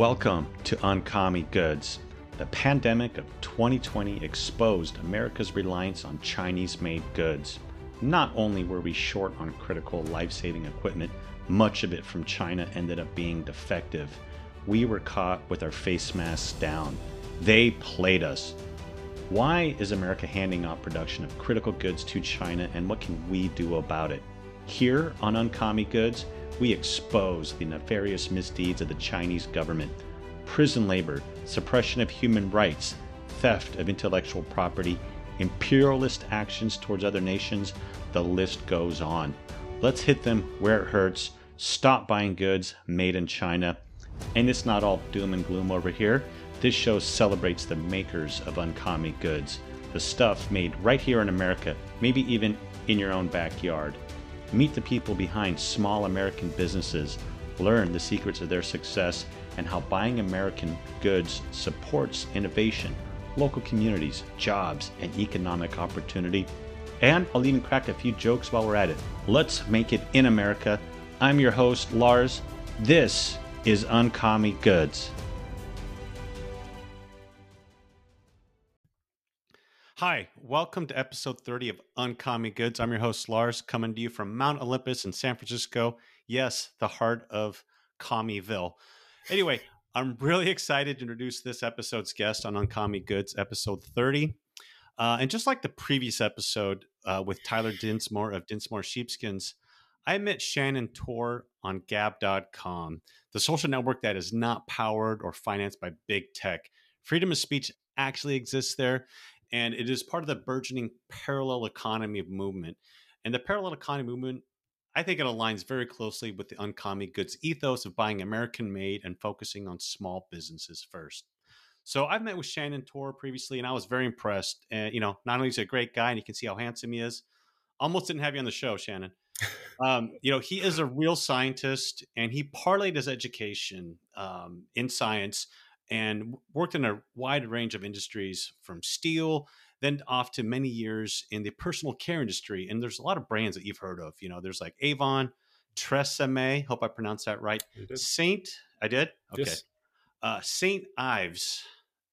Welcome to Uncommie Goods. The pandemic of 2020 exposed America's reliance on Chinese made goods. Not only were we short on critical life saving equipment, much of it from China ended up being defective. We were caught with our face masks down. They played us. Why is America handing off production of critical goods to China and what can we do about it? Here on Uncommie Goods, we expose the nefarious misdeeds of the Chinese government prison labor, suppression of human rights, theft of intellectual property, imperialist actions towards other nations, the list goes on. Let's hit them where it hurts, stop buying goods made in China. And it's not all doom and gloom over here. This show celebrates the makers of uncommon goods, the stuff made right here in America, maybe even in your own backyard. Meet the people behind small American businesses, learn the secrets of their success, and how buying American goods supports innovation, local communities, jobs, and economic opportunity. And I'll even crack a few jokes while we're at it. Let's make it in America. I'm your host, Lars. This is Uncommie Goods. Hi, welcome to episode 30 of Uncommie Goods. I'm your host, Lars, coming to you from Mount Olympus in San Francisco. Yes, the heart of Commieville. Anyway, I'm really excited to introduce this episode's guest on Uncommie Goods, episode 30. Uh, and just like the previous episode uh, with Tyler Dinsmore of Dinsmore Sheepskins, I met Shannon Torr on Gab.com, the social network that is not powered or financed by big tech. Freedom of speech actually exists there, and it is part of the burgeoning parallel economy of movement. And the parallel economy movement, I think it aligns very closely with the uncommon goods ethos of buying American made and focusing on small businesses first. So I've met with Shannon Torr previously, and I was very impressed. And you know, not only is he a great guy, and you can see how handsome he is. Almost didn't have you on the show, Shannon. Um, you know, he is a real scientist, and he parlayed his education um, in science and worked in a wide range of industries from steel then off to many years in the personal care industry and there's a lot of brands that you've heard of you know there's like avon tresemme hope i pronounced that right saint i did? Okay. Yes. uh, saint ives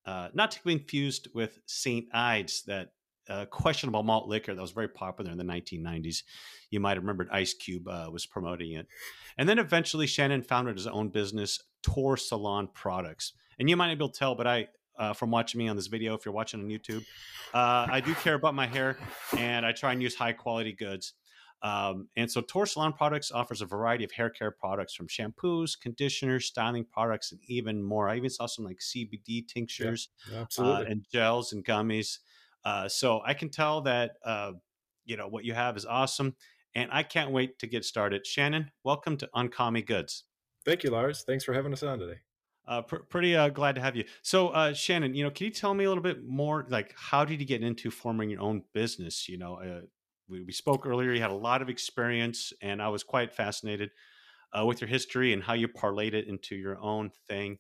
uh, not to be confused with saint ides that uh, questionable malt liquor that was very popular in the 1990s. You might have remembered Ice Cube uh, was promoting it. And then eventually Shannon founded his own business, Tor Salon Products and you might not be able to tell, but I, uh, from watching me on this video, if you're watching on YouTube, uh, I do care about my hair, and I try and use high quality goods. Um, and so Tor Salon Products offers a variety of hair care products from shampoos, conditioners, styling products, and even more. I even saw some like CBD tinctures, yeah, uh, and gels and gummies. Uh, so I can tell that uh, you know what you have is awesome, and I can't wait to get started. Shannon, welcome to Uncommie Goods. Thank you, Lars. Thanks for having us on today. Uh, pr- pretty uh, glad to have you. So, uh, Shannon, you know, can you tell me a little bit more? Like, how did you get into forming your own business? You know, uh, we, we, spoke earlier. You had a lot of experience, and I was quite fascinated uh, with your history and how you parlayed it into your own thing.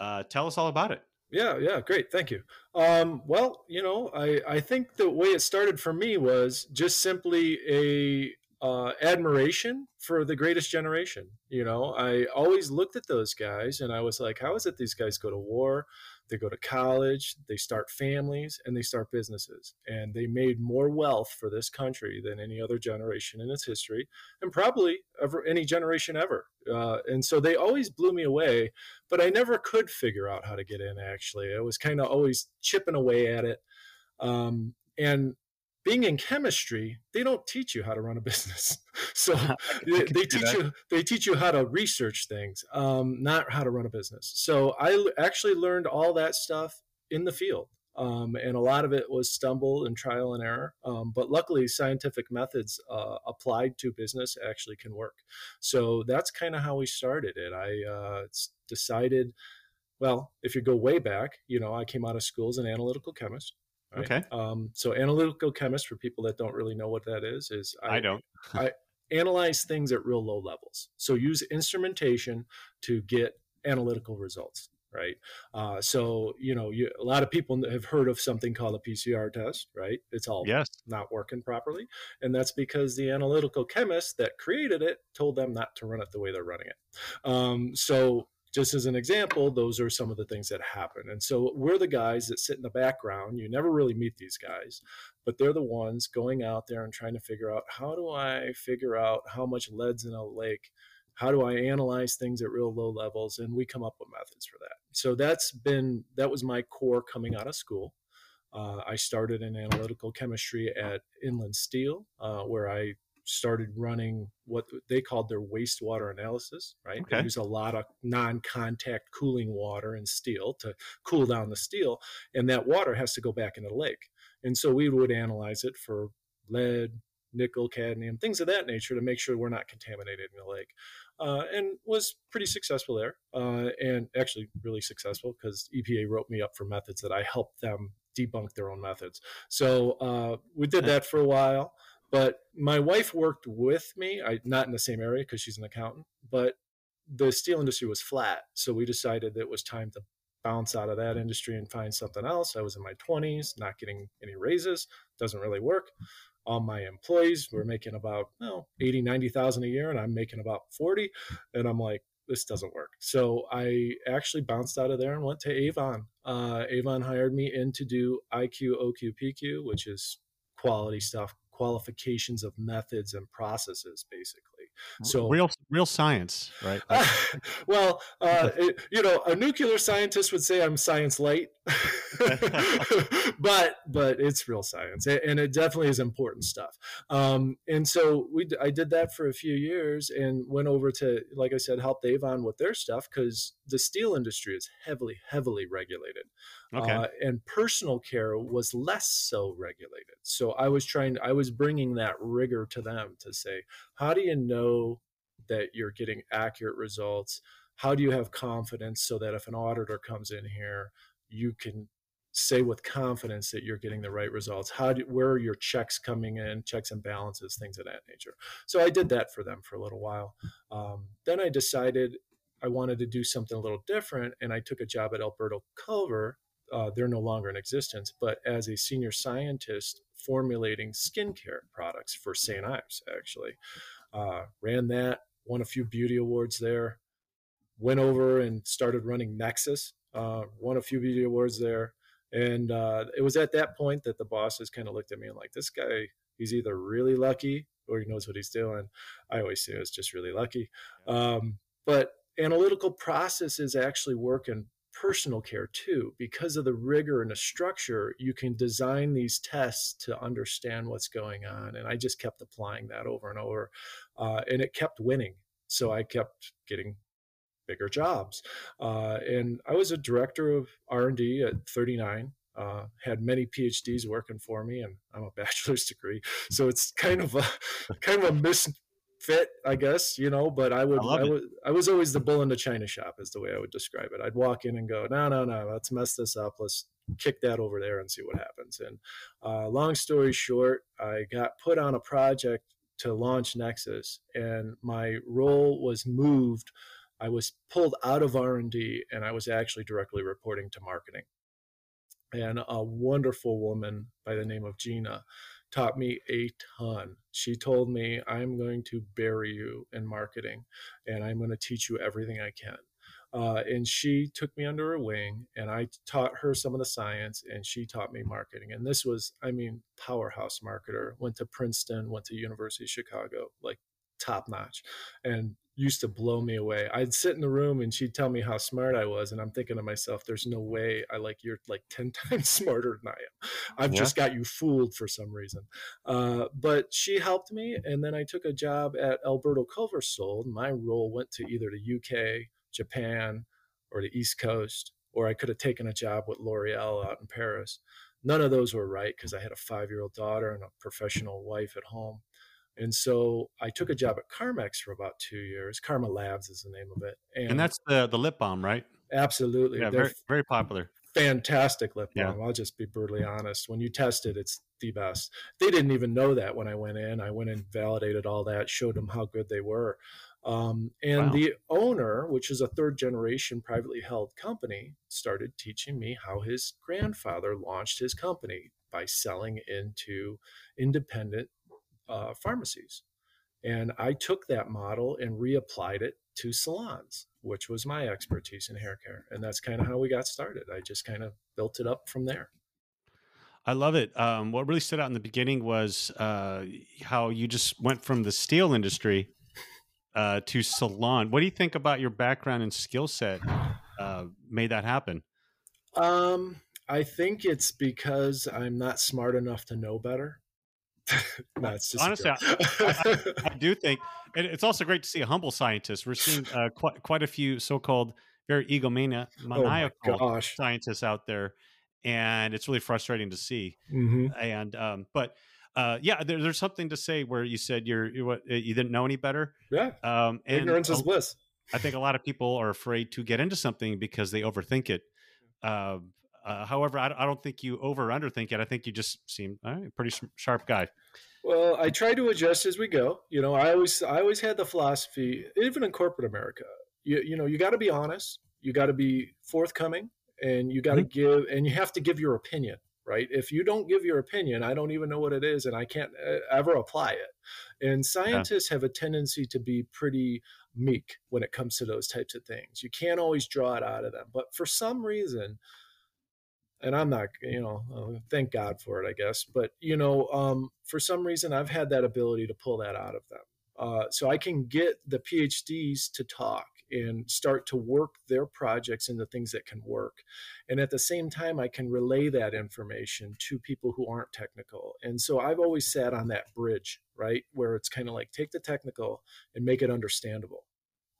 Uh, tell us all about it. Yeah, yeah, great, thank you. Um, well, you know, I I think the way it started for me was just simply a uh, admiration for the greatest generation. You know, I always looked at those guys and I was like, how is it these guys go to war? They go to college, they start families, and they start businesses. And they made more wealth for this country than any other generation in its history, and probably ever any generation ever. Uh, and so they always blew me away, but I never could figure out how to get in. Actually, I was kind of always chipping away at it. Um, and being in chemistry, they don't teach you how to run a business. So they, they teach you they teach you how to research things, um, not how to run a business. So I actually learned all that stuff in the field. Um, and a lot of it was stumble and trial and error. Um, but luckily, scientific methods uh, applied to business actually can work. So that's kind of how we started it. I uh, decided, well, if you go way back, you know, I came out of school as an analytical chemist. Right? Okay. Um, so analytical chemist, for people that don't really know what that is, is I, I don't. I analyze things at real low levels. So use instrumentation to get analytical results. Right. Uh, so you know, you, a lot of people have heard of something called a PCR test. Right. It's all yes. not working properly, and that's because the analytical chemist that created it told them not to run it the way they're running it. Um, so just as an example, those are some of the things that happen. And so we're the guys that sit in the background. You never really meet these guys, but they're the ones going out there and trying to figure out how do I figure out how much lead's in a lake? How do I analyze things at real low levels? And we come up with methods for that. So that's been, that was my core coming out of school. Uh, I started in analytical chemistry at Inland Steel, uh, where I started running what they called their wastewater analysis, right? Okay. They use a lot of non contact cooling water and steel to cool down the steel. And that water has to go back into the lake. And so we would analyze it for lead, nickel, cadmium, things of that nature to make sure we're not contaminating the lake. Uh, and was pretty successful there. Uh, and actually, really successful because EPA wrote me up for methods that I helped them debunk their own methods. So uh, we did that for a while. But my wife worked with me, I, not in the same area because she's an accountant, but the steel industry was flat. So we decided that it was time to bounce out of that industry and find something else. I was in my 20s, not getting any raises, doesn't really work. All my employees were making about no 80, 90,000 a year, and I'm making about 40. And I'm like, this doesn't work. So I actually bounced out of there and went to Avon. Uh, Avon hired me in to do IQ, OQ, PQ, which is quality stuff, qualifications of methods and processes, basically. So real, real science, right? well, uh, it, you know, a nuclear scientist would say I'm science light, but but it's real science, and it definitely is important stuff. Um, and so we, I did that for a few years, and went over to, like I said, help Avon with their stuff because the steel industry is heavily, heavily regulated. Okay. Uh, and personal care was less so regulated. So I was trying, I was bringing that rigor to them to say, how do you know that you're getting accurate results? How do you have confidence so that if an auditor comes in here, you can say with confidence that you're getting the right results? How do, where are your checks coming in, checks and balances, things of that nature? So I did that for them for a little while. Um, then I decided I wanted to do something a little different, and I took a job at Alberto Culver uh, they're no longer in existence, but as a senior scientist formulating skincare products for St. Ives, actually. Uh, ran that, won a few beauty awards there, went over and started running Nexxus, uh, won a few beauty awards there. And uh, it was at that point that the bosses kind of looked at me and like, this guy, he's either really lucky or he knows what he's doing. I always say it's just really lucky. Um, but analytical processes actually work in personal care too. Because of the rigor and the structure you can design these tests to understand what's going on and i just kept applying that over and over uh, and it kept winning. So i kept getting bigger jobs. Uh, and i was a director of r&d at 39 uh, had many PhDs working for me, and I'm a bachelor's degree, so it's kind of a kind of a mis fit, I guess, you know, but I would, I, I, was, I was always the bull in the china shop is the way I would describe it. I'd walk in and go, no, no, no, let's mess this up. Let's kick that over there and see what happens. And uh, long story short, I got put on a project to launch Nexxus and my role was moved. I was pulled out of R&D and I was actually directly reporting to marketing. And a wonderful woman by the name of Gina taught me a ton. She told me, I'm going to bury you in marketing and I'm going to teach you everything I can. Uh, and she took me under her wing and I taught her some of the science and she taught me marketing. And this was, I mean, powerhouse marketer, went to Princeton, went to University of Chicago, like top notch. And used to blow me away. I'd sit in the room and she'd tell me how smart I was, and I'm thinking to myself, "There's no way I like you're like ten times smarter than I am. I've yeah. just got you fooled for some reason." Uh, but she helped me, and then I took a job at Alberto Culver Sold. My role went to either the UK, Japan, or the East Coast, or I could have taken a job with L'Oreal out in Paris. None of those were right because I had a five year old daughter and a professional wife at home. And so I took a job at Carmex for about two years. Carma Labs is the name of it. And, and that's the the lip balm, right? Absolutely. Yeah, very, very popular. Fantastic lip balm. Yeah. I'll just be brutally honest. When you test it, it's the best. They didn't even know that when I went in. I went and validated all that, showed them how good they were. Um, and wow. the owner, which is a third generation privately held company, started teaching me how his grandfather launched his company by selling into independent uh, pharmacies. And I took that model and reapplied it to salons, which was my expertise in hair care. And that's kind of how we got started. I just kind of built it up from there. I love it. Um, what really stood out in the beginning was uh, how you just went from the steel industry uh, to salon. What do you think about your background and skill set uh, made that happen? Um, I think it's because I'm not smart enough to know better. no, it's just honestly, I, I, I, do think, and it's also great to see a humble scientist. We're seeing uh, quite quite a few so-called very egomaniacal oh scientists out there, and it's really frustrating to see. Mm-hmm. And um, but uh, yeah, there, there's something to say where you said you're, you're what you didn't know any better. Yeah, um, ignorance is bliss. I think a lot of people are afraid to get into something because they overthink it. Uh, uh, however, I, I, don't think you over or underthink it. I think you just seem a pretty sharp guy. Well, I try to adjust as we go. You know, I always I always had the philosophy, even in corporate America, you you know, you got to be honest, you got to be forthcoming, and you got to mm-hmm. give, and you have to give your opinion. Right? If you don't give your opinion, I don't even know what it is, and I can't uh, ever apply it. And scientists yeah. have a tendency to be pretty meek when it comes to those types of things. You can't always draw it out of them, but for some reason and I'm not, you know, uh, thank God for it, I guess. But you know, um, for some reason, I've had that ability to pull that out of them. Uh, so I can get the PhDs to talk and start to work their projects into things that can work. And at the same time, I can relay that information to people who aren't technical. And so I've always sat on that bridge, right? Where it's kind of like take the technical and make it understandable.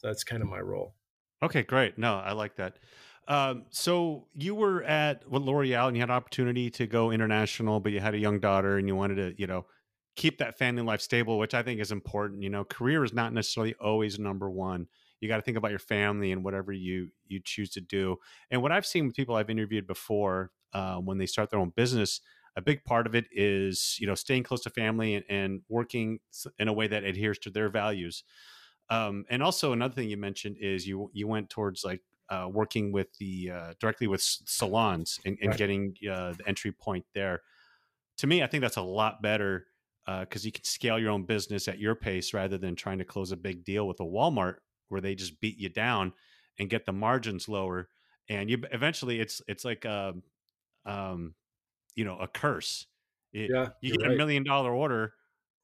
That's kind of my role. Okay, great. No, I like that. Um, so you were at what L'Oreal and you had an opportunity to go international, but you had a young daughter and you wanted to, you know, keep that family life stable, which I think is important. You know, career is not necessarily always number one. You got to think about your family and whatever you you choose to do. And what I've seen with people I've interviewed before, uh, when they start their own business, a big part of it is you know staying close to family and, and working in a way that adheres to their values. Um, and also another thing you mentioned is you you went towards like uh, working with the uh, directly with salons and, and right. getting uh, the entry point there. To me, I think that's a lot better because uh, you can scale your own business at your pace rather than trying to close a big deal with a Walmart where they just beat you down and get the margins lower. And you eventually, it's it's like a, um, um, you know, a curse. It, yeah, you get right. a million dollar order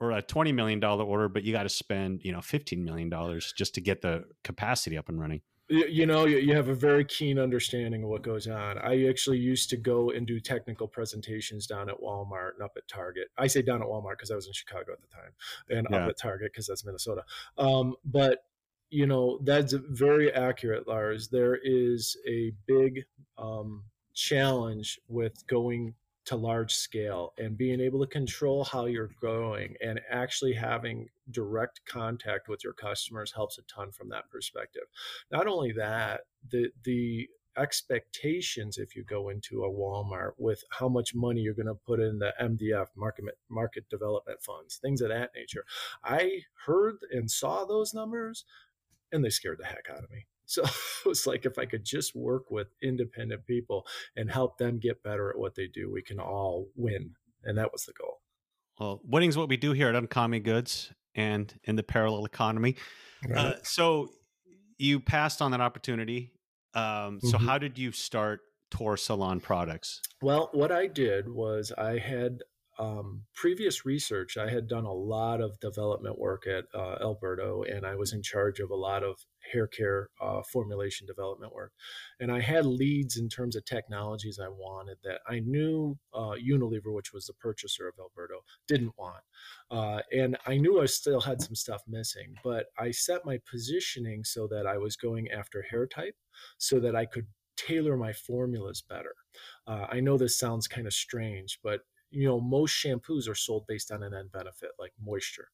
or a $20 million order, but you got to spend, you know, $15 million just to get the capacity up and running you know you have a very keen understanding of what goes on. I actually used to go and do technical presentations down at walmart and up at target. I say down at walmart because i was in chicago at the time and yeah. up at target because that's minnesota. Um, but you know that's very accurate lars. There is a big um, challenge with going to large scale and being able to control how you're growing and actually having direct contact with your customers helps a ton from that perspective. Not only that, the the expectations if you go into a Walmart with how much money you're going to put in the MDF market market development funds, things of that nature. I heard and saw those numbers and they scared the heck out of me. So it was like if I could just work with independent people and help them get better at what they do, we can all win. And that was the goal. Well, winning is what we do here at Uncommon Goods and in the parallel economy. Right. Uh, so you passed on that opportunity. Um, so mm-hmm. how did you start Tor Salon Products? Well, what I did was I had um, previous research, I had done a lot of development work at uh, Alberto, and I was in charge of a lot of hair care uh, formulation development work. And I had leads in terms of technologies I wanted that I knew uh, Unilever, which was the purchaser of Alberto, didn't want. Uh, and I knew I still had some stuff missing, but I set my positioning so that I was going after hair type so that I could tailor my formulas better. Uh, I know this sounds kind of strange, but you know, most shampoos are sold based on an end benefit like moisture.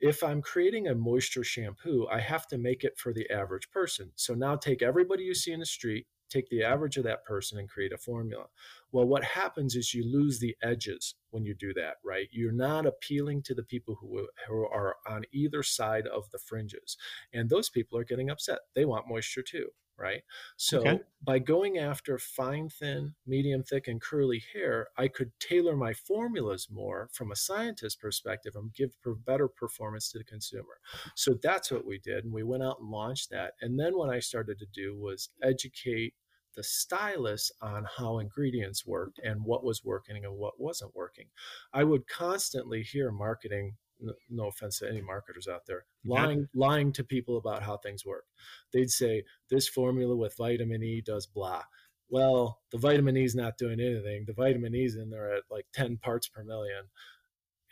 If I'm creating a moisture shampoo, I have to make it for the average person. So now take everybody you see in the street, take the average of that person and create a formula. Well, what happens is you lose the edges when you do that, right? You're not appealing to the people who, who are on either side of the fringes. And those people are getting upset. They want moisture too right? So Okay. by going after fine, thin, medium, thick, and curly hair, I could tailor my formulas more from a scientist perspective and give per- better performance to the consumer. So that's what we did. And we went out and launched that. And then what I started to do was educate the stylists on how ingredients worked and what was working and what wasn't working. I would constantly hear marketing no offense to any marketers out there lying yeah. lying to people about how things work. They'd say this formula with vitamin e does blah. Well the vitamin e is not doing anything. The vitamin e is in there at like 10 parts per million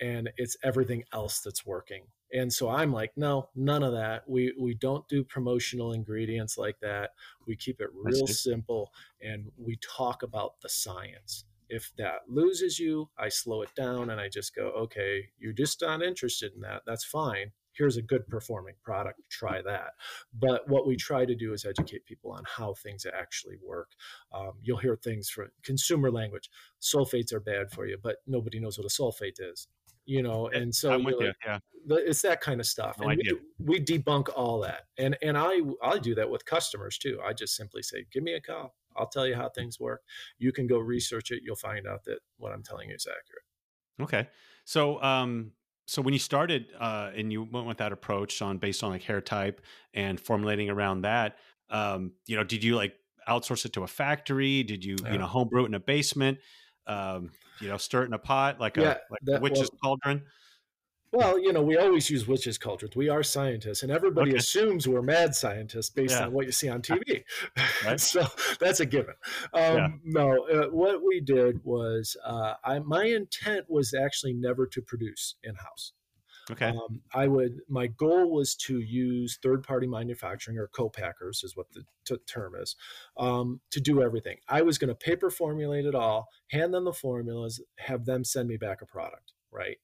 and it's everything else that's working. And so i'm like no none of that. We we don't do promotional ingredients like that. We keep it real simple and we talk about the science if that loses you, I slow it down and I just go, okay, you're just not interested in that. That's fine. Here's a good performing product. Try that. But what we try to do is educate people on how things actually work. Um, you'll hear things from consumer language. Sulfates are bad for you, but nobody knows what a sulfate is. You know, and so I'm with like, you. Yeah. It's that kind of stuff. No and we, we debunk all that. And and I I do that with customers too. I just simply say, give me a call I'll tell you how things work. You can go research it. You'll find out that what I'm telling you is accurate. Okay. So, um, so when you started uh, and you went with that approach on based on like hair type and formulating around that, um, you know, did you like outsource it to a factory? Did you, Yeah. you know, homebrew it in a basement? Um, you know, stir it in a pot like Yeah, a like a that- witch's well- cauldron. Well, you know, we always use witches' cauldrons. We are scientists, and everybody Okay. assumes we're mad scientists based Yeah. on what you see on TV. Right. so that's a given. Um, Yeah. No, uh, what we did was, uh, I, my intent was actually never to produce in house. Okay. Um, I would. My goal was to use third-party manufacturing or co-packers, is what the t- term is, um, to do everything. I was going to paper formulate it all, hand them the formulas, have them send me back a product. Right.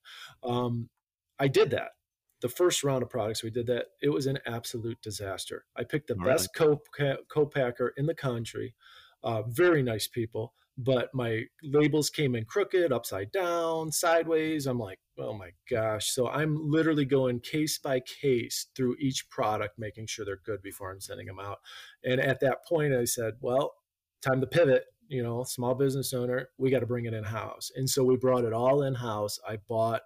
Um, I did that. The first round of products we did that. It was an absolute disaster. I picked the Really? best co co-packer in the country. Uh, very nice people, but my labels came in crooked, upside down, sideways. I'm like, oh my gosh. So I'm literally going case by case through each product, making sure they're good before I'm sending them out. And at that point, I said, well, time to pivot. You know, small business owner, we got to bring it in house. And so we brought it all in house. I bought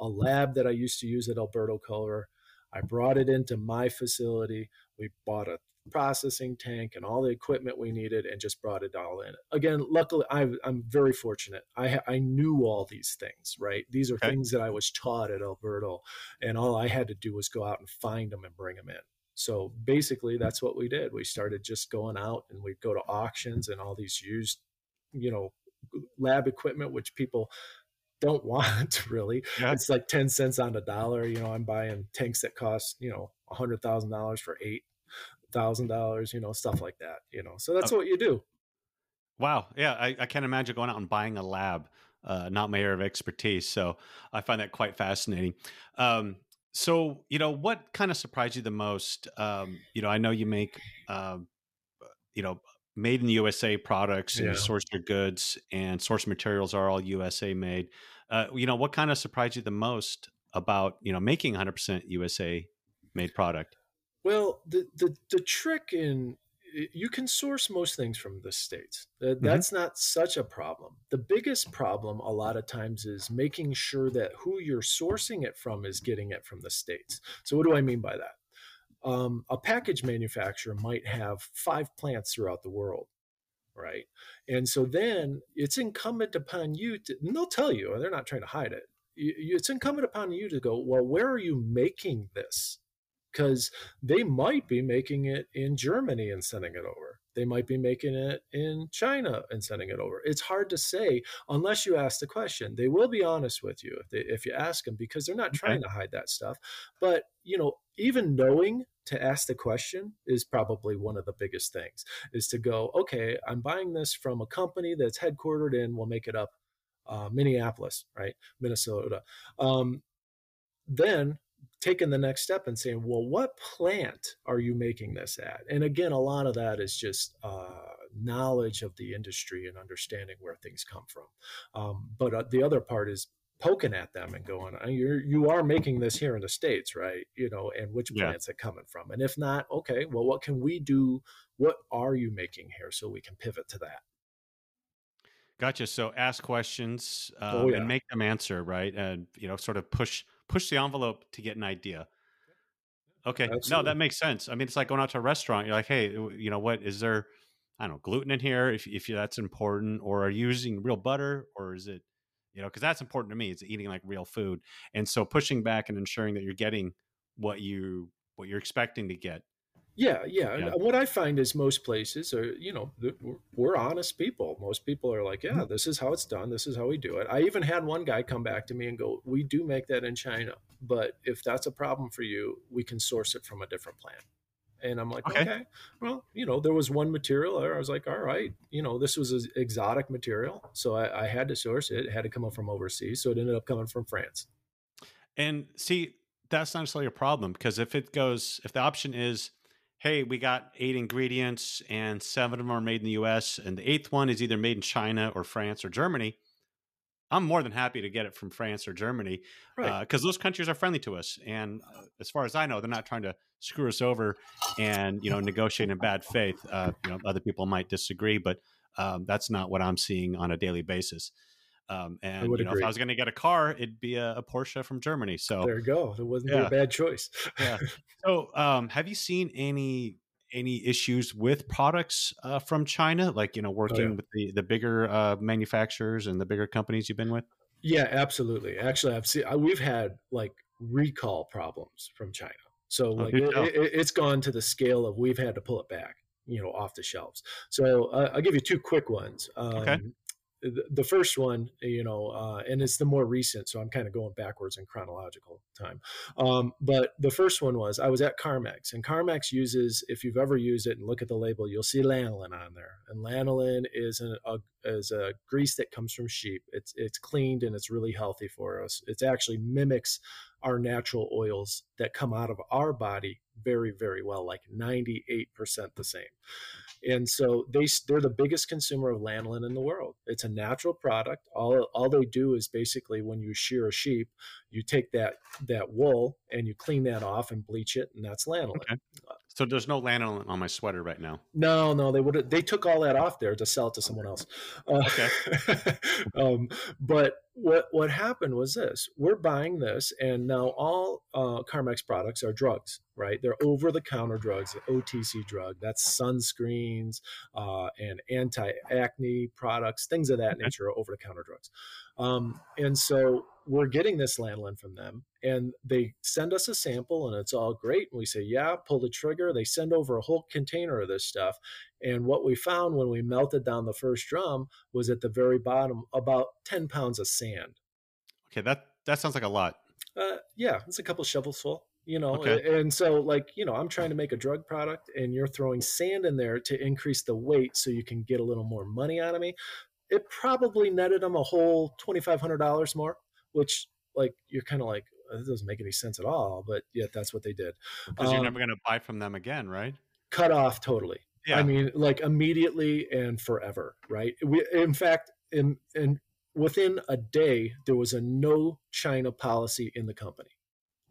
a lab that I used to use at Alberto Culver. I brought it into my facility. We bought a processing tank and all the equipment we needed and just brought it all in. Again, luckily, I, I'm very fortunate. I, ha- I knew all these things, right? These are Okay. things that I was taught at Alberto, and all I had to do was go out and find them and bring them in. So basically, that's what we did. We started just going out and we'd go to auctions and all these used, you know, lab equipment, which people don't want really. Yeah. It's like 10 cents on the dollar. You know, I'm buying tanks that cost, you know, $100,000 for $8,000, you know, stuff like that, you know. So that's Oh. what you do. Wow. Yeah. I, I can't imagine going out and buying a lab, uh, not my area of expertise. So I find that quite fascinating. Um, so, you know, what kind of surprised you the most? Um, you know, I know you make, um, you know, made in the USA products and you source your goods and source materials are all USA made. Uh, you know, what kind of surprised you the most about, you know, making 100% USA made product? Well, the, the, the trick in you can source most things from the states. That, Mm-hmm. That's not such a problem. The biggest problem a lot of times is making sure that who you're sourcing it from is getting it from the states. So, what do I mean by that? Um, a package manufacturer might have five plants throughout the world, right? And so then it's incumbent upon you to, and they'll tell you, and they're not trying to hide it. It's incumbent upon you to go, well, where are you making this? Because they might be making it in Germany and sending it over. They might be making it in China and sending it over. It's hard to say unless you ask the question. They will be honest with you if, they, if you ask them because they're not trying to hide that stuff. But you know, even knowing to ask the question is probably one of the biggest things. Is to go, okay, I'm buying this from a company that's headquartered in. We'll make it up, uh, Minneapolis, right, Minnesota. Um, then taking the next step and saying, well, what plant are you making this at? And again, a lot of that is just uh, knowledge of the industry and understanding where things come from. Um, but uh, the other part is poking at them and going, "Uh, you're, you are making this here in the States, right? You know, and which Yeah. plants it coming from? And if not, okay, well, what can we do what are you making here so we can pivot to that Gotcha. So ask questions um, oh, yeah. and make them answer, right? And you know, sort of push push the envelope to get an idea. Okay. Absolutely. No, that makes sense. I mean, it's like going out to a restaurant. You're like, hey, you know what? Is there, I don't know, gluten in here? If if that's important, or are you using real butter, or is it, you know, because that's important to me. It's eating like real food, and so pushing back and ensuring that you're getting what you what you're expecting to get yeah, yeah, yeah. What I find is most places are, you know, we're honest people. Most people are like, yeah, mm-hmm. this is how it's done. This is how we do it. I even had one guy come back to me and go, we do make that in China, but if that's a problem for you, we can source it from a different plant. And I'm like, okay. okay. Well, you know, there was one material there. I was like, all right, you know, this was an exotic material. So I, I had to source it. It had to come up from overseas. So it ended up coming from France. And see, that's not necessarily a problem because if it goes, if the option is, hey, we got eight ingredients and seven of them are made in the US, and the eighth one is either made in China or France or Germany, I'm more than happy to get it from France or Germany because right. uh, those countries are friendly to us. And uh, as far as I know, they're not trying to screw us over and you know negotiate in bad faith. Uh, you know, other people might disagree, but um, that's not what I'm seeing on a daily basis. Um, and you know, if I was going to get a car, it'd be a, a, Porsche from Germany. So there you go. It wasn't yeah. a bad choice. yeah. So, um, have you seen any any issues with products uh, from China? Like you know, working oh, yeah. with the the bigger uh, manufacturers and the bigger companies you've been with. Yeah, absolutely. Actually, I've seen we've had like recall problems from China. So oh, like it, it, it's gone to the scale of we've had to pull it back you know off the shelves so uh, i'll give you two quick ones um, okay the first one, you know, uh, and it's the more recent, so I'm kind of going backwards in chronological time. Um, but the first one was I was at Carmex, and Carmex uses, if you've ever used it and look at the label, you'll see lanolin on there. And lanolin is an, a is a grease that comes from sheep. It's it's cleaned and it's really healthy for us. It actually mimics our natural oils that come out of our body very very well, like 98% the same. And so they they're the biggest consumer of lanolin in the world. It's a natural product. All all they do is basically when you shear a sheep, you take that that wool and you clean that off and bleach it, and that's lanolin. Okay. So there's no lanolin on my sweater right now. No, no, they would they took all that off there to sell it to someone else. Uh, okay. um, but what what happened was this: we're buying this, and now all uh, Carmex products are drugs, right? They're over the counter drugs, OTC drug. That's sunscreens uh, and anti acne products, things of that okay. nature, are over the counter drugs. Um, and so we're getting this lanolin from them and they send us a sample and it's all great and we say yeah pull the trigger. They send over a whole container of this stuff and what we found when we melted down the first drum was at the very bottom about 10 pounds of sand. Okay that that sounds like a lot. Uh, yeah it's a couple shovels full you know okay. and so like you know i'm trying to make a drug product and you're throwing sand in there to increase the weight so you can get a little more money out of me it probably netted them a whole $2500 more which like you're kind of like it doesn't make any sense at all but yet that's what they did. Because um, you're never going to buy from them again right? Cut off totally. Yeah. i mean like immediately and forever right? We in fact in in within a day there was a no china policy in the company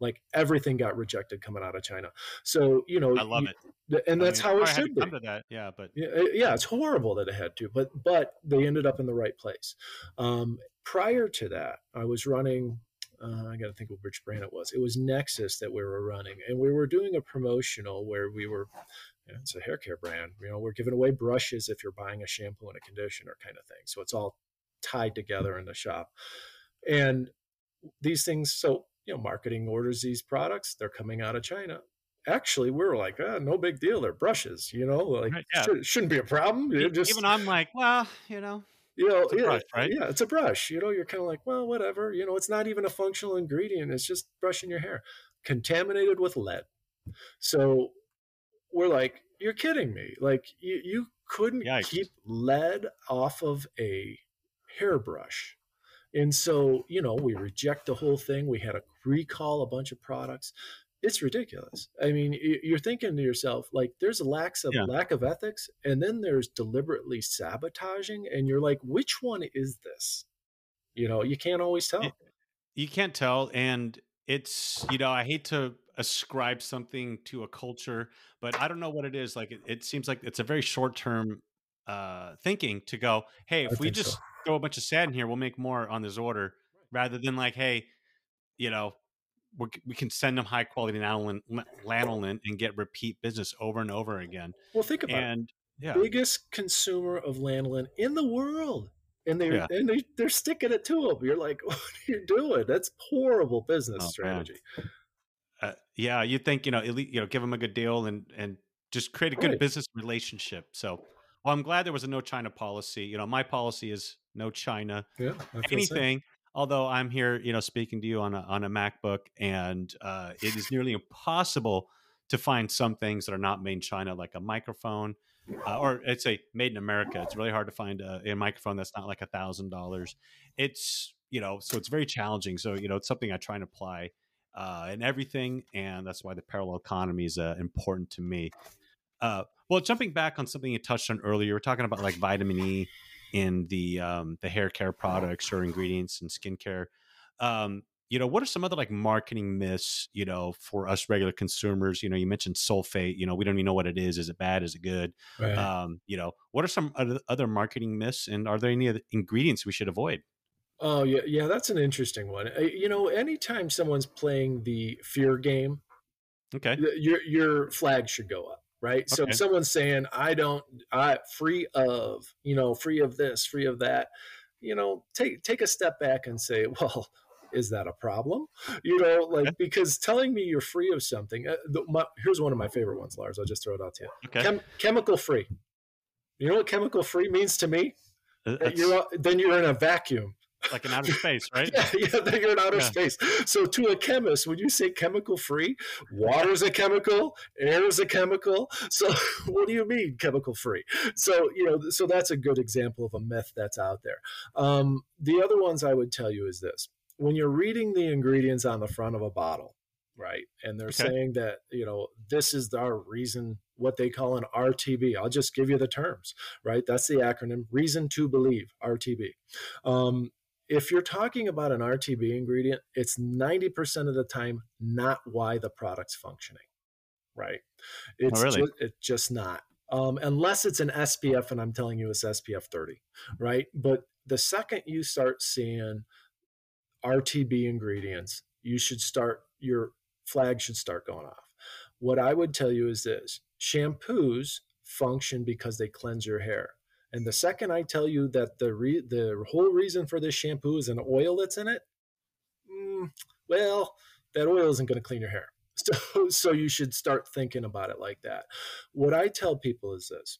like everything got rejected coming out of China. So you know, I love you, it, and that's I mean, how it should be. Come to that, yeah, but yeah, yeah, it's horrible that it had to, but but they ended up in the right place. Um, prior to that, I was running. Uh, I got to think of which brand it was. It was Nexxus that we were running, and we were doing a promotional where we were. You know, it's a hair care brand. You know, we're giving away brushes if you're buying a shampoo and a conditioner kind of thing. So it's all tied together in the shop, and these things. So you know, marketing orders these products. They're coming out of China actually we are like, ah, no big deal. They're brushes, you know, like right, yeah. should, not be a problem. just, Even I'm like, well, you know, you know, yeah, brush, right? yeah, it's a brush. You know, you're kind of like, well, whatever. You know, it's not even a functional ingredient. It's just brushing your hair, contaminated with lead. So we're like, you're kidding me. Like you, you couldn't Yikes. keep lead off of a hairbrush. And so, you know, we reject the whole thing. We had to recall a bunch of products it's ridiculous. I mean, you're thinking to yourself, like, there's a lack of yeah. lack of ethics, and then there's deliberately sabotaging, and you're like, which one is this? You know, you can't always tell. You can't tell, and it's you know, I hate to ascribe something to a culture, but I don't know what it is. Like it, it seems like it's a very short term uh, thinking to go, hey, if we just so. Throw a bunch of sand in here, we'll make more on this order, rather than like, hey, you know, we we can send them high quality lanolin, lanolin and get repeat business over and over again. Well, think about it. And yeah, Biggest consumer of lanolin in the world. And they Yeah. and they they're sticking it to them. You're like, what are you doing? That's horrible business Oh, strategy. uh, yeah, you think you know, at least, you know, give them a good deal and and just create a good Right. business relationship. So, well, I'm glad there was a no China policy. You know, my policy is no China. Yeah. I feel the same. anything. Although I'm here, you know, speaking to you on a on a MacBook, and uh, it is nearly impossible to find some things that are not made in China, like a microphone, uh, or it's a made in America. It's really hard to find a, a microphone that's not like a thousand dollars. It's you know, so it's very challenging. So you know, it's something I try and apply uh, in everything, and that's why the parallel economy is uh, important to me. Well, jumping back on something you touched on earlier, we're talking about like vitamin E in the um, the hair care products or ingredients and skincare. Um, you know, what are some other like marketing myths? You know, for us regular consumers. You know, you mentioned sulfate. You know, we don't even know what it is. Is it bad? Is it good? Right. Um, you know, what are some other, other marketing myths, and are there any other ingredients we should avoid? Oh yeah, yeah, that's an interesting one. Uh, You know, anytime someone's playing the fear game, Okay, your your flag should go up, right? So if someone's saying, "I don't, I free of, you know, free of this, free of that," you know, take take a step back and say, "Well, is that a problem?" You know, like Okay. because telling me you're free of something. Uh, the, my, here's one of my favorite ones, Lars. I'll just throw it out to you. okay, Chem- chemical free. You know what chemical free means to me? Uh, you're then you're in a vacuum. Like an outer space, right? Yeah, yeah, you're in outer Yeah. space. So to a chemist, would you say chemical free, Water is a chemical, air is a chemical. So what do you mean chemical free? So you know, so that's a good example of a myth that's out there. Um, the other ones I would tell you is this: when you're reading the ingredients on the front of a bottle, right, and they're Okay. saying that you know this is our reason, what they call an RTB. I'll just give you the terms, right? That's the acronym: reason to believe, RTB. Um, if you're talking about an RTB ingredient, it's 90% of the time not why the product's functioning, right? It's, really? ju- it's just not. Um, unless it's an SPF, and I'm telling you it's SPF 30, right? But the second you start seeing RTB ingredients, you should start, your flag should start going off. What I would tell you is this shampoos function because they cleanse your hair. And the second I tell you that the re- the whole reason for this shampoo is an oil that's in it, mm, well, that oil isn't going to clean your hair. So, so you should start thinking about it like that. What I tell people is this: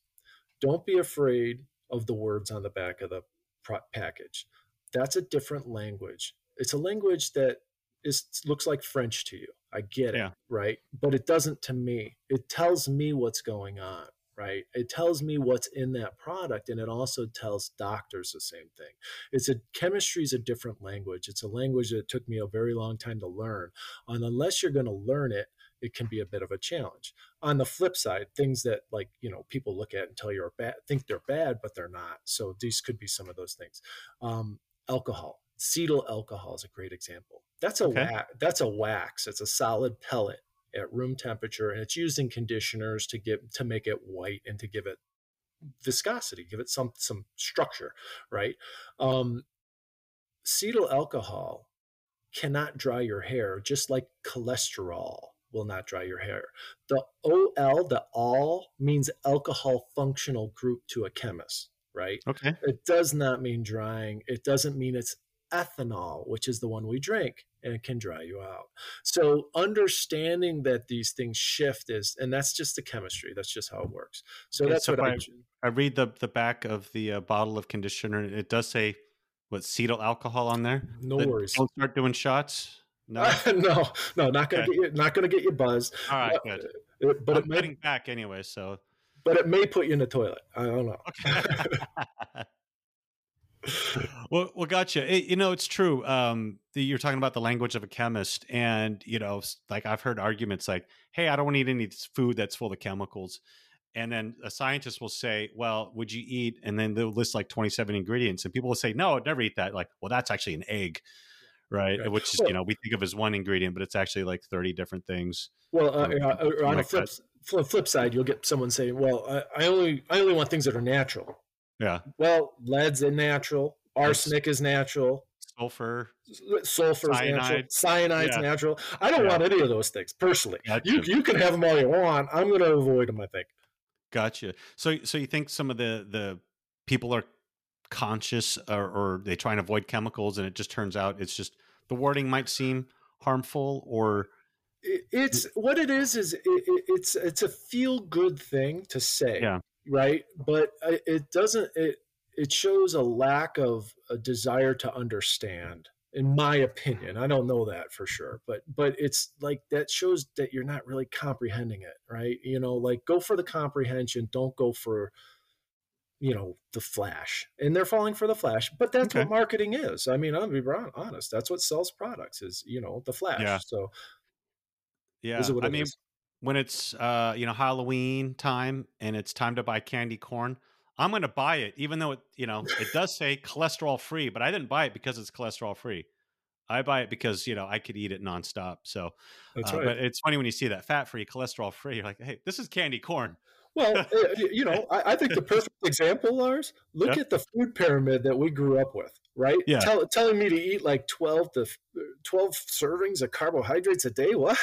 don't be afraid of the words on the back of the pro- package. That's a different language. It's a language that is looks like French to you. I get Yeah. it, right? But it doesn't to me. It tells me what's going on right? It tells me what's in that product, and it also tells doctors the same thing. It's a chemistry is a different language. It's a language that took me a very long time to learn, and unless you're going to learn it, it can be a bit of a challenge. On the flip side, things that like you know people look at and tell you are bad, think they're bad, but they're not. So these could be some of those things. Um, alcohol, cetyl alcohol is a great example. That's a Okay. wax. That's a wax. It's a solid pellet at room temperature and it's used in conditioners to get to make it white and to give it viscosity give it some some structure right um cetyl alcohol cannot dry your hair just like cholesterol will not dry your hair the ol the all means alcohol functional group to a chemist right Okay. it does not mean drying. It doesn't mean it's ethanol, which is the one we drink, and it can dry you out. So understanding that these things shift is, and that's just the chemistry. That's just how it works. So Okay, that's so what I. I read the the back of the uh, bottle of conditioner. It does say what cetyl alcohol on there. No worries. Don't start doing shots. No. no, no, not gonna Okay. get you. Not gonna get you buzzed. All right. Uh, Good. It- but I'm it may, getting back anyway. So but it may put you in the toilet. I don't know. okay. well, well, gotcha. It, you know, it's true. Um, the, you're talking about the language of a chemist, and you know, like I've heard arguments like, "Hey, I don't want to eat any food that's full of chemicals," and then a scientist will say, "Well, would you eat?" And then they'll list like 27 ingredients, and people will say, "No, I'd never eat that." Like, well, that's actually an egg, right? Right. Which is Well- you know we think of as one ingredient, but it's actually like thirty different things. Well, uh, uh, on a flip, flip flip side, you'll get someone saying, "Well, I, I only I only want things that are natural." Yeah, Well, lead's a natural, arsenic is natural, sulfur. sulfur is natural, Cyanide. cyanide's Yeah. natural. I don't Yeah. want any of those things personally. Gotcha. You you can have them all you want. I'm going to avoid them. I think. Gotcha. So, so you think some of the the people are conscious, or, or they try and avoid chemicals, and it just turns out it's just the wording might seem harmful, or It's what it is. Is it, it's it's a feel good thing to say, Yeah. Right? But it doesn't. It it shows a lack of a desire to understand. In my opinion, I don't know that for sure, but but it's like that shows that you're not really comprehending it, right? You know, like go for the comprehension, don't go for you know the flash and they're falling for the flash but that's Okay. what marketing is i mean i'll be honest that's what sells products is you know the flash Yeah. so yeah. is it what I it mean, is. When it's uh, you know Halloween time and it's time to buy candy corn, I'm going to buy it, even though it you know it does say cholesterol free, but I didn't buy it because it's cholesterol free. I buy it because you know I could eat it nonstop. So, That's uh, right. but it's funny when you see that fat free, cholesterol free. You're like, hey, this is candy corn. Well, uh, you know, I, I think the perfect example, Lars. Look Yeah. at the food pyramid that we grew up with, right? Yeah. Tell, telling me to eat like twelve to twelve servings of carbohydrates a day. What?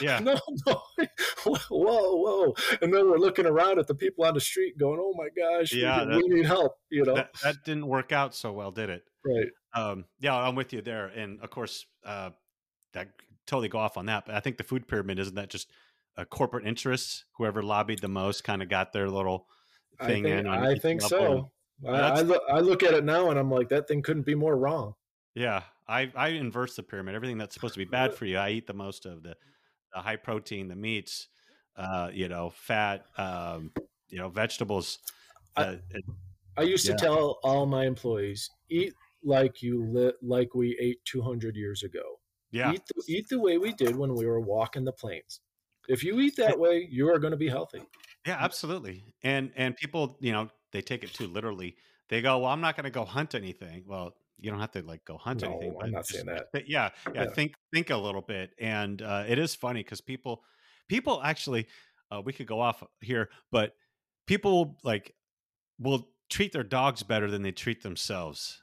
Yeah, No, no. whoa, whoa! And then we're looking around at the people on the street, going, "Oh my gosh, we- Yeah, we, that- need help." You know, that, that didn't work out so well, did it? right? Um, yeah, I'm with you there, and of course, uh, that totally go off on that. But I think the food pyramid isn't that just uh, corporate interests? Whoever lobbied the most kind of got their little I thing think, in. I think so. I, I look, I look at it now, and I'm like, that thing couldn't be more wrong. Yeah, I I inverse the pyramid. Everything that's supposed to be bad for you, I eat the most of the, the high protein, the meats, uh, you know, fat, um, you know, vegetables. I- Uh, it- I used Yeah. to tell all my employees, eat like you lit, like we ate 200 years ago. yeah, Eat the, eat the way we did when we were walking the plains. If you eat that way, you are going to be healthy. yeah, absolutely. And and people, you know, they take it too literally. They go, "Well, I'm not going to go hunt anything." Well, you don't have to like go hunt No, anything. I'm not just saying that. th- yeah, yeah, Yeah. Think think a little bit, and uh, it is funny because people people actually uh, we could go off here, but people like will treat their dogs better than they treat themselves.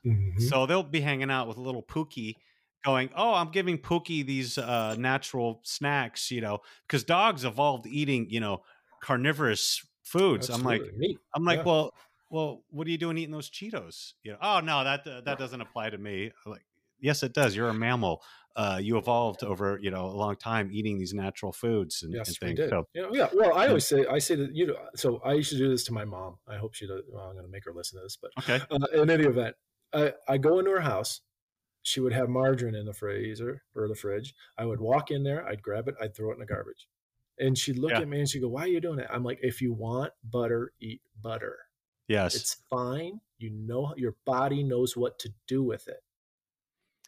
So they'll be hanging out with a little Pookie, going, "Oh, I'm giving Pookie these uh, natural snacks," you know, because dogs evolved eating, you know, carnivorous foods. I'm like, meat. I'm like, Yeah. well, well, what are you doing eating those Cheetos? You know, oh no, that uh, that doesn't apply to me. I'm like, yes, it does. You're a mammal. Uh, you evolved over you know a long time eating these natural foods and, Yes, and we things. did. So You know, yeah. Well, I always say, I say that you know. So I used to do this to my mom. I hope she does. Well, I'm going to make her listen to this, but okay, uh, in any event, I, I go into her house. She would have margarine in the freezer or the fridge. I would walk in there, I'd grab it, I'd throw it in the garbage. And she'd look Yeah. at me and she'd go, Why are you doing that? I'm like, If you want butter, eat butter. yes, It's fine. You know, your body knows what to do with it.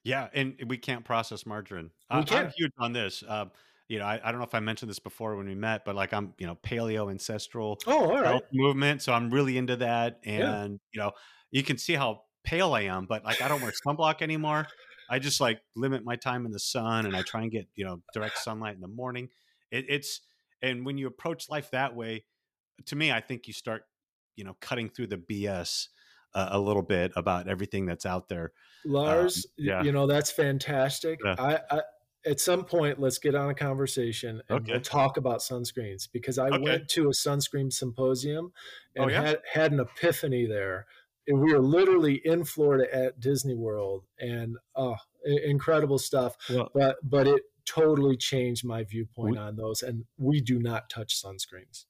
yeah, and we can't process margarine. We I, I'm huge on this. Um, you know, I, I don't know if I mentioned this before when we met, but like I'm, you know, paleo ancestral Oh, all right. health movement, so I'm really into that. Yeah. And you know, you can see how pale I am, but like I don't wear sunblock anymore. I just like limit my time in the sun, and I try and get you know direct sunlight in the morning. It, it's and when you approach life that way, to me, I think you start you know cutting through the BS uh, a little bit about everything that's out there. Lars, y- yeah. you know, that's fantastic. Yeah. I, I at some point let's get on a conversation and Okay. we'll talk about sunscreens because I Okay. went to a sunscreen symposium and Oh, yeah? had had an epiphany there. And we were literally in Florida at Disney World and oh incredible stuff. Well- but but it totally changed my viewpoint We- on those and we do not touch sunscreens.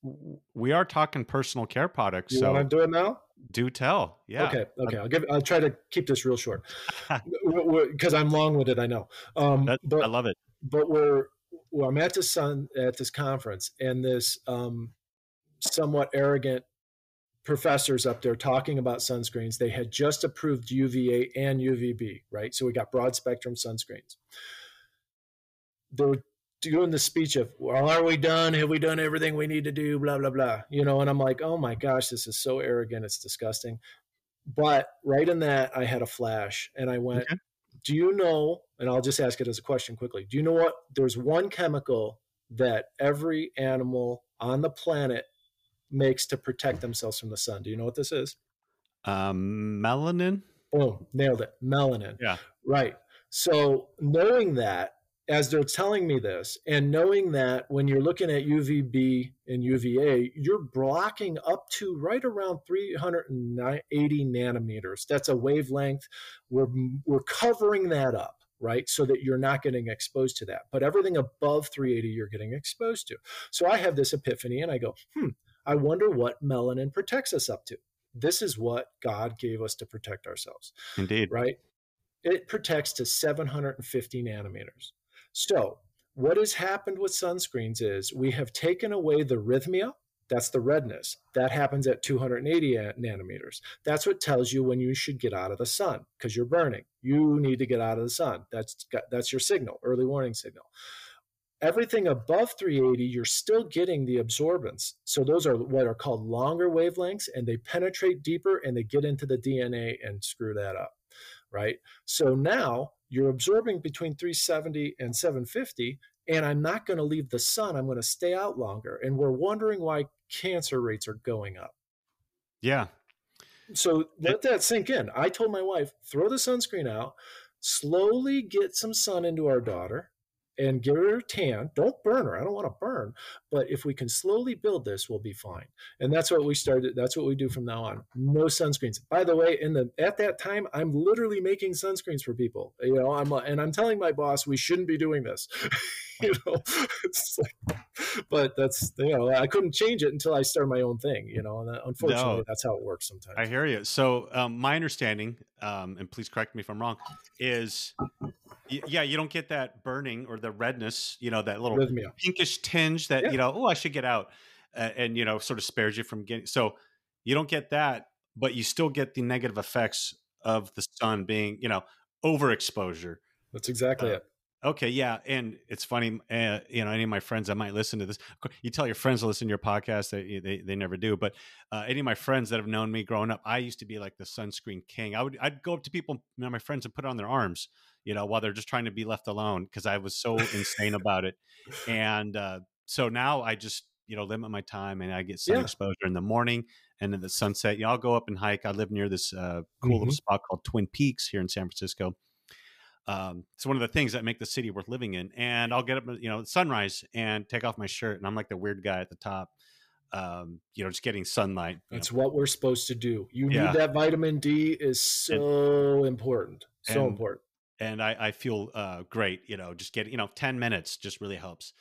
We are talking personal care products, You so want to do it now? do tell. Yeah. Okay, okay. I'll give. I'll try to keep this real short because I'm long-winded. I know. Um, That, but I love it. but we're well, I'm at this sun at this conference, and this um, somewhat arrogant professors up there talking about sunscreens. They had just approved UVA and UVB, right? So we got broad spectrum sunscreens. They were doing the speech of, "Well, are we done? Have we done everything we need to do?" Blah blah blah. You know, and I'm like, "Oh my gosh, this is so arrogant. It's disgusting." But right in that, I had a flash, and I went, Okay. do you know, and I'll just ask it as a question quickly, do you know what? There's one chemical that every animal on the planet makes to protect themselves from the sun. Do you know what this is? Um, melanin. Boom, nailed it. Melanin. Yeah. Right. So knowing that, as they're telling me this, and knowing that when you're looking at UVB and UVA, you're blocking up to right around 380 nanometers. That's a wavelength. We're we're covering that up right? So that you're not getting exposed to that. But everything above 380, you're getting exposed to. So I have this epiphany and I go, hmm, I wonder what melanin protects us up to. This is what God gave us to protect ourselves. Indeed. Right? It protects to 750 nanometers. So, what has happened with sunscreens is we have taken away the erythema, that's the redness. That happens at 280 nanometers. That's what tells you when you should get out of the sun because you're burning. You need to get out of the sun. That's that's your signal, early warning signal. Everything above 380, you're still getting the absorbance. So those are what are called longer wavelengths, and they penetrate deeper and they get into the DNA and screw that up, right? So now you're absorbing between 370 and 750, and I'm not going to leave the sun. I'm going to stay out longer. And we're wondering why cancer rates are going up. Yeah. So let that sink in. I told my wife, throw the sunscreen out, slowly get some sun into our daughter and give her tan. Don't burn her. I don't want to burn. But if we can slowly build this, we'll be fine. And that's what we started. That's what we do from now on. No sunscreens. By the way, in the at that time, I'm literally making sunscreens for people. You know, I'm and I'm telling my boss we shouldn't be doing this. you know, it's like, but that's you know, I couldn't change it until I started my own thing. You know, and unfortunately, no, that's how it works sometimes. I hear you. So um, my understanding, um, and please correct me if I'm wrong, is yeah, you don't get that burning or the redness, you know, that little Erythema. pinkish tinge that, yeah. you know, oh, I should get out. Uh, and, you know, sort of spares you from getting. So you don't get that, but you still get the negative effects of the sun being, you know, overexposure. That's exactly uh, it. Okay, yeah, and it's funny. Uh, you know, any of my friends that might listen to this, you tell your friends to listen to your podcast. They they, they never do, but uh, any of my friends that have known me growing up, I used to be like the sunscreen king. I would I'd go up to people, you know, my friends, and put it on their arms, you know, while they're just trying to be left alone because I was so insane about it. And uh, so now I just you know limit my time, and I get sun yeah. exposure in the morning and in the sunset. You know, I'll go up and hike. I live near this uh, cool mm-hmm. little spot called Twin Peaks here in San Francisco um, it's one of the things that make the city worth living in. And I'll get up, you know, sunrise and take off my shirt, and I'm like the weird guy at the top. Um, you know, just getting sunlight. That's know. what we're supposed to do. You yeah. need that vitamin D is so and, important, so and, important. And I, I feel uh, great. You know, just getting you know, ten minutes just really helps.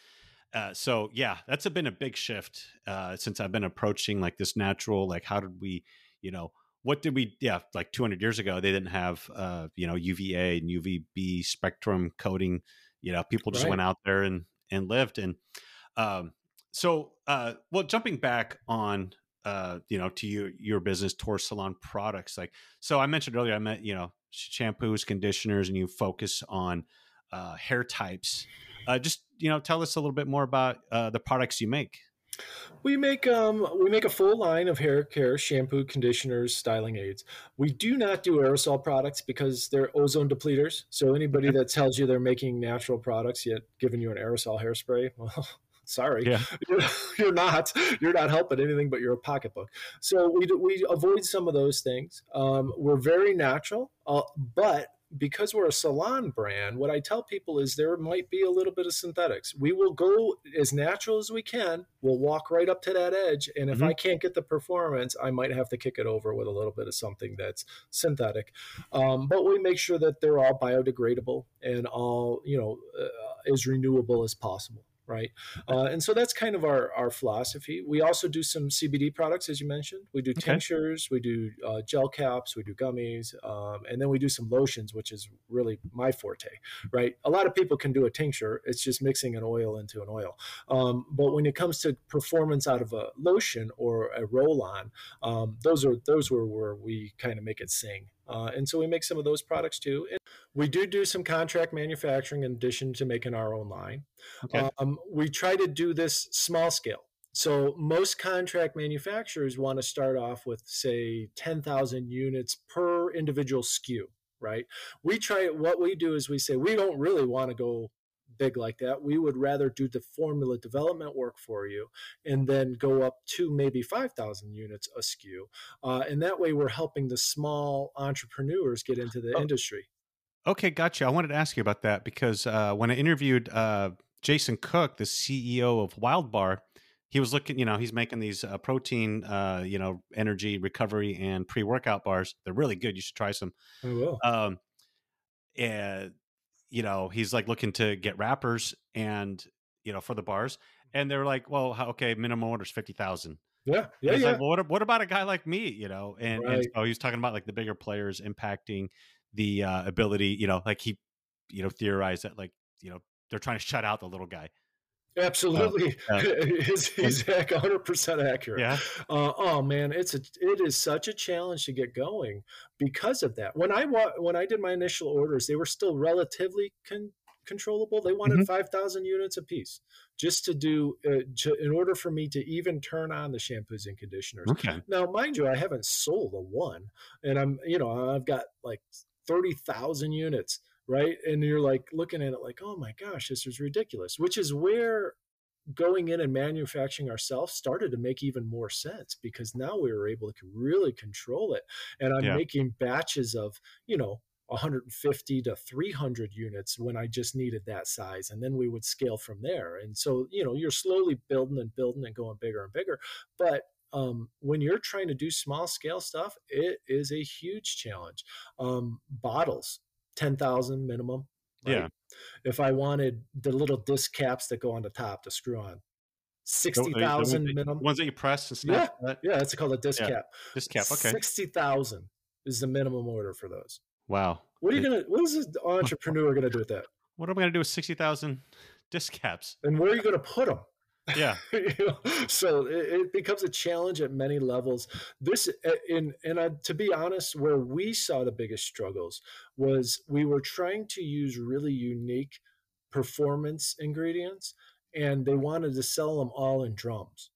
Uh, so yeah, that's a, been a big shift uh, since I've been approaching like this natural. Like, how did we, you know, what did we yeah like 200 years ago they didn't have uh you know uva and uvb spectrum coding you know people just right. went out there and and lived. And um so uh well jumping back on uh you know to your your business Tor Salon Products like so i mentioned earlier i meant you know shampoos conditioners and you focus on uh hair types. Uh just you know tell us a little bit more about uh the products you make we make um we make a full line of hair care, shampoo, conditioners, styling aids. We do not do aerosol products because they're ozone depleters. So anybody that tells you they're making natural products yet giving you an aerosol hairspray, well, sorry, yeah. you're, you're, not. You're not helping anything but your pocketbook. So we do, we avoid some of those things. Um, we're very natural, uh, but because we're a salon brand, what I tell people is there might be a little bit of synthetics. We will go as natural as we can. We'll walk right up to that edge. And if mm-hmm. I can't get the performance, I might have to kick it over with a little bit of something that's synthetic. Um, but we make sure that they're all biodegradable and all, you know, uh, as renewable as possible right? Uh, and so that's kind of our, our philosophy. We also do some CBD products, as you mentioned. We do okay. tinctures, we do uh, gel caps, we do gummies, um, and then we do some lotions, which is really my forte, right? A lot of people can do a tincture; it's just mixing an oil into an oil. Um, but when it comes to performance out of a lotion or a roll-on, um, those are those were where we kind of make it sing. Uh, and so we make some of those products too. And we do do some contract manufacturing in addition to making our own line. Okay. Um, we try to do this small scale. So most contract manufacturers want to start off with, say, 10,000 units per individual SKU right? We try what we do is we say we don't really want to go big like that. We would rather do the formula development work for you and then go up to maybe 5,000 units a SKU. Uh, and that way we're helping the small entrepreneurs get into the oh. industry. Okay, gotcha. I wanted to ask you about that because uh, when I interviewed uh, Jason Cook, the CEO of Wild Bar, he was looking, you know, he's making these uh, protein, uh, you know, energy recovery and pre workout bars. They're really good. You should try some. I will. Um, and you know, he's like looking to get wrappers and you know for the bars, and they're like, well, how, okay, minimum order is fifty thousand. Yeah, yeah, yeah. Like, well, what, what about a guy like me? You know, and, right. and so he's talking about like the bigger players impacting the uh, ability. You know, like he, you know, theorized that like you know they're trying to shut out the little guy. Absolutely, uh, he's, he's 100% accurate. Yeah. Uh, oh man, it's a it is such a challenge to get going because of that. When I when I did my initial orders, they were still relatively con- controllable. They wanted mm-hmm. 5,000 units a piece just to do uh, to, in order for me to even turn on the shampoos and conditioners. Okay. Now, mind you, I haven't sold a one, and I'm you know I've got like 30,000 units right? And you're like looking at it like, oh my gosh, this is ridiculous, which is where going in and manufacturing ourselves started to make even more sense because now we were able to really control it. And I'm yeah. making batches of, you know, 150 to 300 units when I just needed that size. And then we would scale from there. And so, you know, you're slowly building and building and going bigger and bigger. But um, when you're trying to do small scale stuff, it is a huge challenge. Um, bottles, 10,000 minimum. Right? Yeah. If I wanted the little disc caps that go on the top to screw on, uh, 60,000 minimum. Ones that you press and snap. Yeah. Yeah. That's called a disc yeah. cap. Disc cap. Okay. 60,000 is the minimum order for those. Wow. What are you going to, what is this entrepreneur going to do with that? What am I going to do with 60,000 disc caps? And where are you going to put them? Yeah. you know? So it, it, becomes a challenge at many levels. This, in, and I, to be honest, where we saw the biggest struggles was we were trying to use really unique performance ingredients and they wanted to sell them all in drums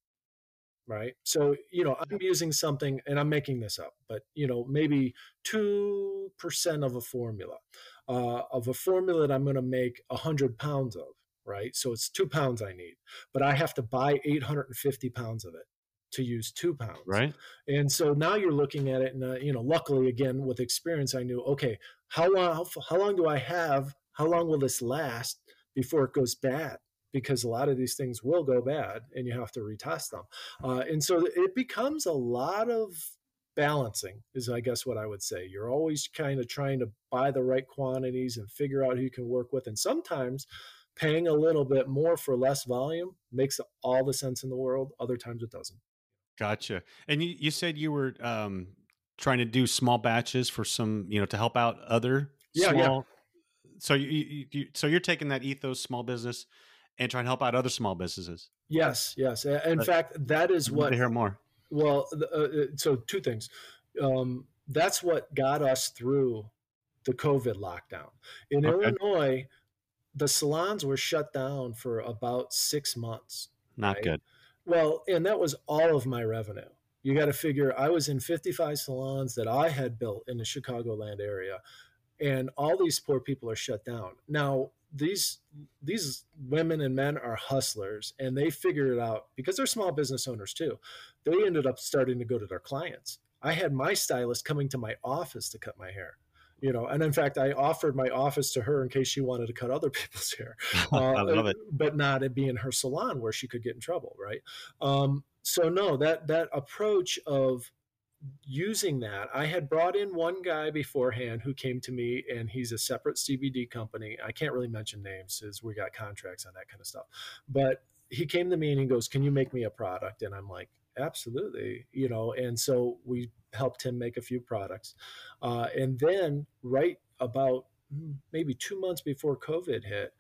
right so you know i'm using something and i'm making this up but you know maybe 2% of a formula uh, of a formula that i'm going to make 100 pounds of right? So it's two pounds I need, but I have to buy 850 pounds of it to use two pounds. Right. And so now you're looking at it, and uh, you know, luckily again with experience, I knew okay, how long how, how long do I have? How long will this last before it goes bad? Because a lot of these things will go bad, and you have to retest them. Uh, and so it becomes a lot of balancing is i guess what i would say you're always kind of trying to buy the right quantities and figure out who you can work with and sometimes paying a little bit more for less volume makes all the sense in the world. Other times it doesn't. Gotcha. And you, you said you were um, trying to do small batches for some, you know, to help out other yeah, small. Yeah. So you, you, you, so you're taking that ethos small business and trying to help out other small businesses. Yes, yes. In but fact, that is what. To hear more. Well, uh, uh, so two things. Um, that's what got us through the COVID lockdown in okay. Illinois the salons were shut down for about six months. Not right? good. Well, and that was all of my revenue. You got to figure I was in 55 salons that I had built in the Chicagoland area, and all these poor people are shut down. Now, these these women and men are hustlers and they figured it out because they're small business owners too. They ended up starting to go to their clients. I had my stylist coming to my office to cut my hair you know and in fact i offered my office to her in case she wanted to cut other people's hair uh, I love it. but not it being her salon where she could get in trouble right? Um, so no that that approach of using that i had brought in one guy beforehand who came to me and he's a separate cbd company. I can't really mention names because we got contracts on that kind of stuff. But he came to me and he goes can you make me a product? And i'm like absolutely you know and so we helped him make a few products uh, and then right about hmm, maybe two months before covid hit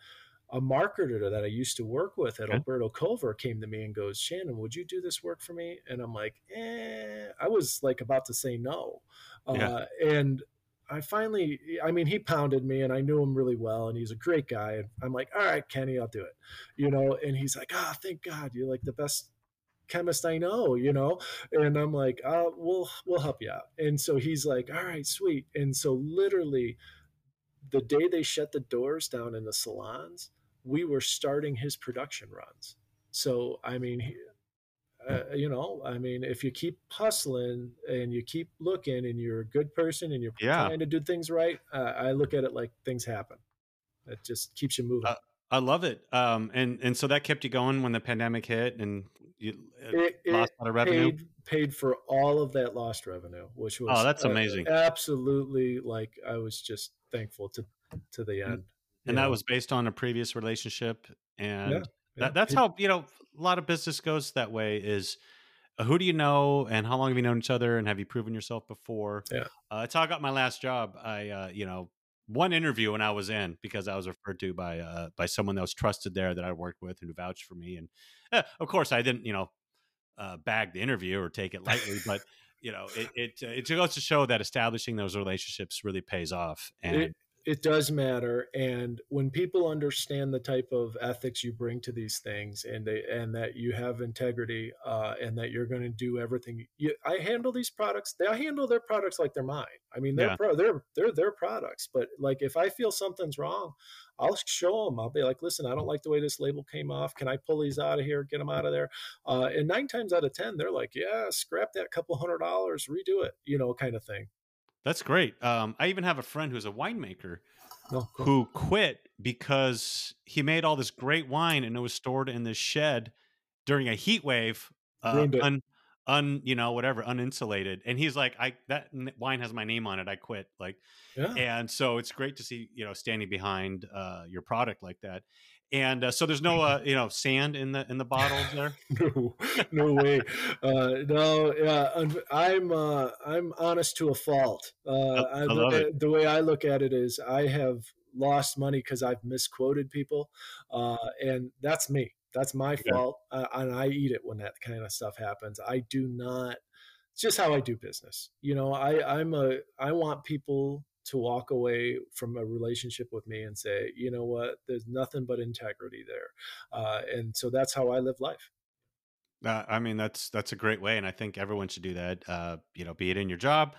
a marketer that I used to work with at okay. Alberto Culver came to me and goes, Shannon, would you do this work for me? And I'm like, eh, I was like about to say no. Yeah. Uh, and I finally, I mean, he pounded me and I knew him really well and he's a great guy. And I'm like, all right, Kenny, I'll do it. You know, and he's like, ah, oh, thank God. You're like the best chemist I know, you know? And I'm like, uh, we'll, we'll help you out. And so he's like, all right, sweet. And so literally the day they shut the doors down in the salons, we were starting his production runs. So, I mean, he, uh, you know, I mean, if you keep hustling and you keep looking and you're a good person and you're Yeah. trying to do things right, uh, I look at it like things happen. It just keeps you moving. Uh, I love it. Um, and and so that kept you going when the pandemic hit, and you uh, it, lost a lot of revenue. paid paid for all of that lost revenue, which was Oh, that's uh, amazing. absolutely like I was just thankful to to the end. and that know? was based on a previous relationship and Yeah, yeah. that, that's It- how you know a lot of business goes that way is uh, who do you know and how long have you known each other and have you proven yourself before Yeah. uh, it's how i got my last job i uh, you know one interview when i was in because i was referred to by uh, by someone that was trusted there that i worked with and who vouched for me and uh, of course i didn't you know uh, bag the interview or take it lightly but you know it it, uh, it goes to show that establishing those relationships really pays off and it, it does matter and when people understand the type of ethics you bring to these things and they and that you have integrity uh, and that you're going to do everything you, i handle these products they I handle their products like they're mine. I mean they're Yeah. pro, they're they're their products but like if i feel something's wrong i'll show them i'll be like listen i don't like the way this label came off. Can i pull these out of here get them out of there? Uh, and nine times out of ten they're like yeah scrap that couple hundred dollars redo it you know kind of thing That's great. Um, I even have a friend who's a winemaker no, cool. who quit because he made all this great wine and it was stored in this shed during a heat wave, uh, un, un, you know, whatever, uninsulated. And he's like, I that wine has my name on it. I quit. Like, yeah and so it's great to see you know standing behind uh, your product like that. And uh, so there's no uh, you know sand in the in the bottles there. no, no way. Uh, no, yeah, I'm uh, I'm honest to a fault. Uh, I I love it. the way I look at it is I have lost money because I've misquoted people, uh, and that's me. That's my Yeah. fault, uh, and I eat it when that kind of stuff happens. I do not. It's just how I do business. You know, I I'm a I want people to walk away from a relationship with me and say, you know what, there's nothing but integrity there, uh, and so that's how I live life. Uh, I mean, that's that's a great way, and I think everyone should do that. Uh, you know, be it in your job,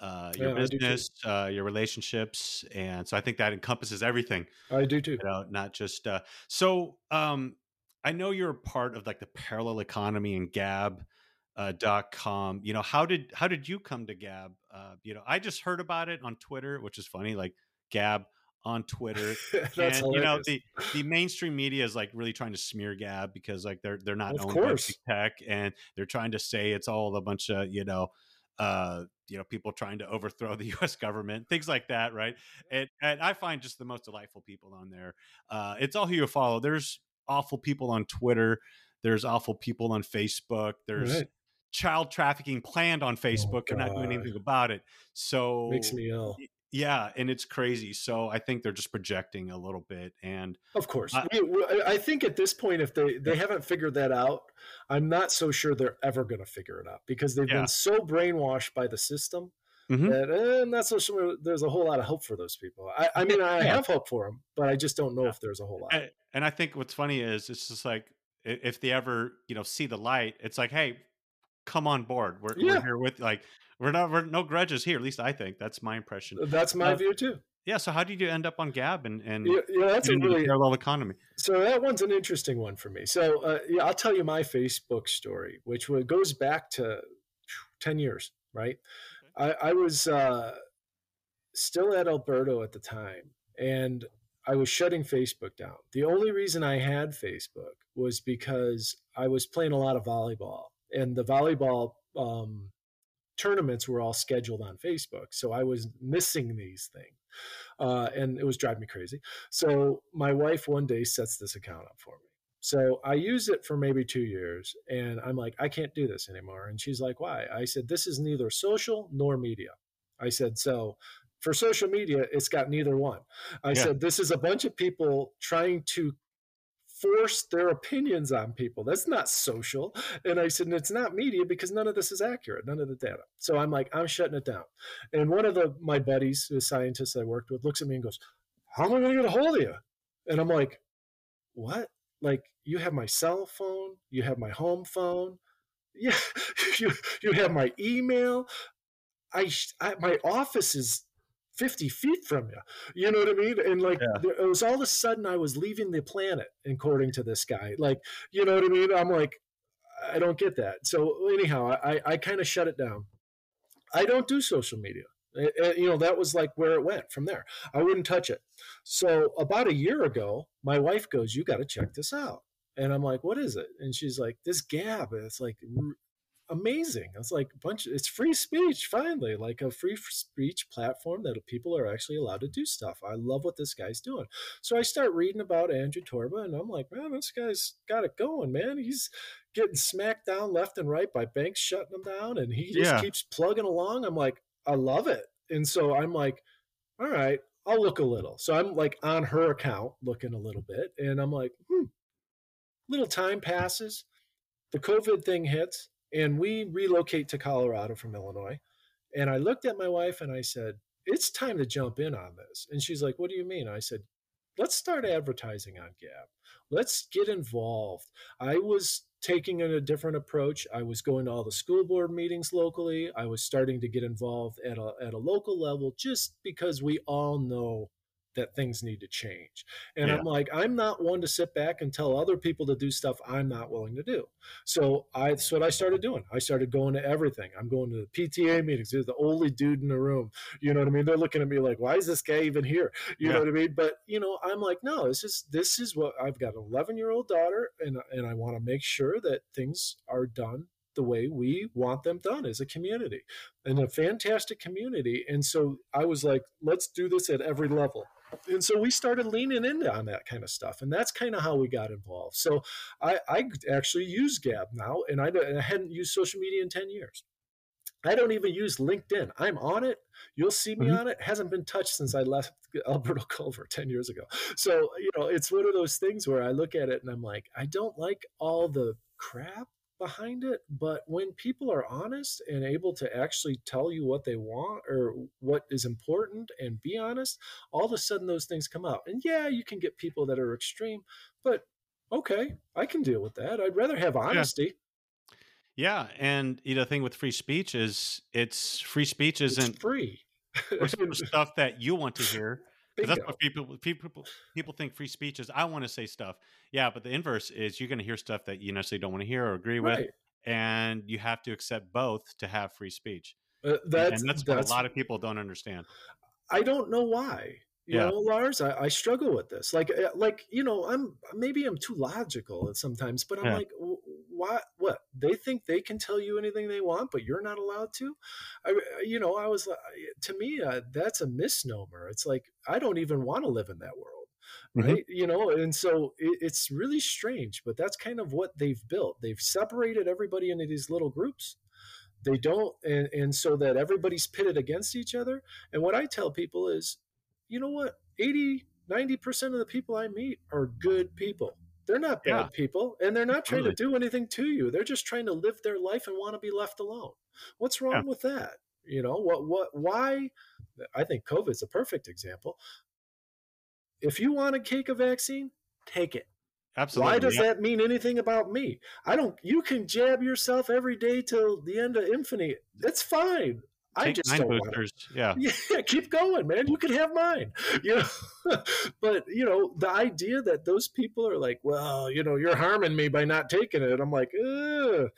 uh, your Yeah, I do too. business, uh, your relationships, and so I think that encompasses everything. I do too. You know, not just uh, so. Um, I know you're a part of like the parallel economy and Gab. Uh, dot com you know how did how did you come to gab uh you know i just heard about it on twitter which is funny like gab on twitter and you know the the mainstream media is like really trying to smear Gab because like they're they're not Of owned course. by big tech and they're trying to say it's all a bunch of you know uh you know people trying to overthrow the U.S. government things like that right and and I find just the most delightful people on there uh it's all who you follow there's awful people on Twitter there's awful people on Facebook there's Right. Child trafficking planned on Facebook they're not doing Oh, anything about it so Makes me ill. yeah and it's crazy so i think they're just projecting a little bit and Of course. We- I think at this point, if they, they haven't figured that out, I'm not so sure they're ever going to figure it out because they've Yeah. been so brainwashed by the system Mhm. that eh, I'm not so sure there's a whole lot of hope for those people. I, I mean, I Yeah. have hope for them, but I just don't know if there's a whole lot. and, and i think what's funny is it's just like if they ever you know see the light it's like hey come on board we're, Yeah. we're here with like we're not we're no grudges here at least i think that's my impression That's my Uh, view too. yeah so how did you end up on gab and and Yeah, yeah, that's a really parallel economy So that one's an interesting one for me. So uh, yeah, I'll tell you my Facebook story, which goes back to ten years. Right, I, I was uh, still at Alberto at the time, and I was shutting Facebook down. The only reason I had Facebook was because I was playing a lot of volleyball, and the volleyball um, tournaments were all scheduled on Facebook. So I was missing these things, uh, and it was driving me crazy. So my wife one day sets this account up for me. So I use it for maybe two years, and I'm like, I can't do this anymore. And she's like, Why? I said, This is neither social nor media. I said, So for social media, it's got neither one. I Yeah. said, This is a bunch of people trying to force their opinions on people. That's not social. And I said, and it's not media because none of this is accurate, none of the data. So I'm like, I'm shutting it down. And one of the my buddies, the scientist I worked with, looks at me and goes, How am I going to get a hold of you? And I'm like, What? Like, you have my cell phone, you have my home phone. Yeah, you you have my email. I, I my office is 50 feet from you. You know what I mean? And like, yeah. there, it was all of a sudden I was leaving the planet, according to this guy. Like, you know what I mean? I'm like, I don't get that. So, anyhow, I, I kind of shut it down. I don't do social media. It, it, you know, that was like where it went from there. I wouldn't touch it. So, about a year ago, my wife goes, You got to check this out. And I'm like, What is it? And she's like, This Gab. It's like amazing. It's like a bunch. Of, it's free speech finally, like a free speech platform that people are actually allowed to do stuff. I love what this guy's doing. So I start reading about Andrew Torba, and I'm like, man, this guy's got it going, man. He's getting smacked down left and right by banks shutting him down, and he just yeah. keeps plugging along. I'm like, I love it, and so I'm like, all right, I'll look a little. So I'm like on her account looking a little bit, and I'm like, hmm. Little time passes, the COVID thing hits and we relocate to Colorado from Illinois. And I looked at my wife and I said, It's time to jump in on this. And she's like, What do you mean? I said, Let's start advertising on Gab. Let's get involved. I was taking a different approach. I was going to all the school board meetings locally. I was starting to get involved at a, at a local level just because we all know that things need to change. And yeah. I'm like, I'm not one to sit back and tell other people to do stuff I'm not willing to do. So I, that's what I started doing. I started going to everything. I'm going to the PTA meetings. There's the only dude in the room. You know what I mean? They're looking at me like, why is this guy even here? You yeah. know what I mean? But you know, I'm like, no, this is this is what I've got an 11 year old daughter, and and I want to make sure that things are done the way we want them done as a community and a fantastic community. And so I was like, let's do this at every level and so we started leaning into on that kind of stuff and that's kind of how we got involved so i, I actually use gab now and I, I hadn't used social media in 10 years I don't even use LinkedIn. I'm on it. You'll see me mm-hmm. on it. it. Hasn't been touched since I left Alberto Culver 10 years ago. So, you know, it's one of those things where I look at it and I'm like, I don't like all the crap behind it. But when people are honest and able to actually tell you what they want or what is important and be honest, all of a sudden those things come out. And yeah, you can get people that are extreme, but okay, I can deal with that. I'd rather have honesty. Yeah, yeah. and you know, the thing with free speech is it's free speech isn't free it's free. stuff that you want to hear that's what people people people think free speech is. I want to say stuff, yeah, but the inverse is you're going to hear stuff that you necessarily don't want to hear or agree right. with, and you have to accept both to have free speech. Uh, that's, and that's, that's what a lot of people don't understand. I don't know why. You yeah. know, Lars, I, I, struggle with this. Like, uh, like you know, I'm maybe I'm too logical sometimes, but I'm yeah. like, what? What they think they can tell you anything they want, but you're not allowed to. I, you know, I was to me uh, that's a misnomer. It's like I don't even want to live in that world, mm-hmm. right? Mm-hmm. You know, and so it, it's really strange, but that's kind of what they've built. They've separated everybody into these little groups they don't and, and so that everybody's pitted against each other and what i tell people is you know what 80 90% of the people i meet are good people they're not bad yeah. people and they're not trying to do anything to you they're just trying to live their life and want to be left alone what's wrong yeah. with that you know what what why i think covid's a perfect example if you want to take a vaccine take it Absolutely. Why does yeah. that mean anything about me? I don't. You can jab yourself every day till the end of infinity. It's fine. I just don't boosters. Yeah. yeah, keep going, man. You can have mine. You know, but you know the idea that those people are like, well, you know, you're harming me by not taking it. I'm like, Ugh.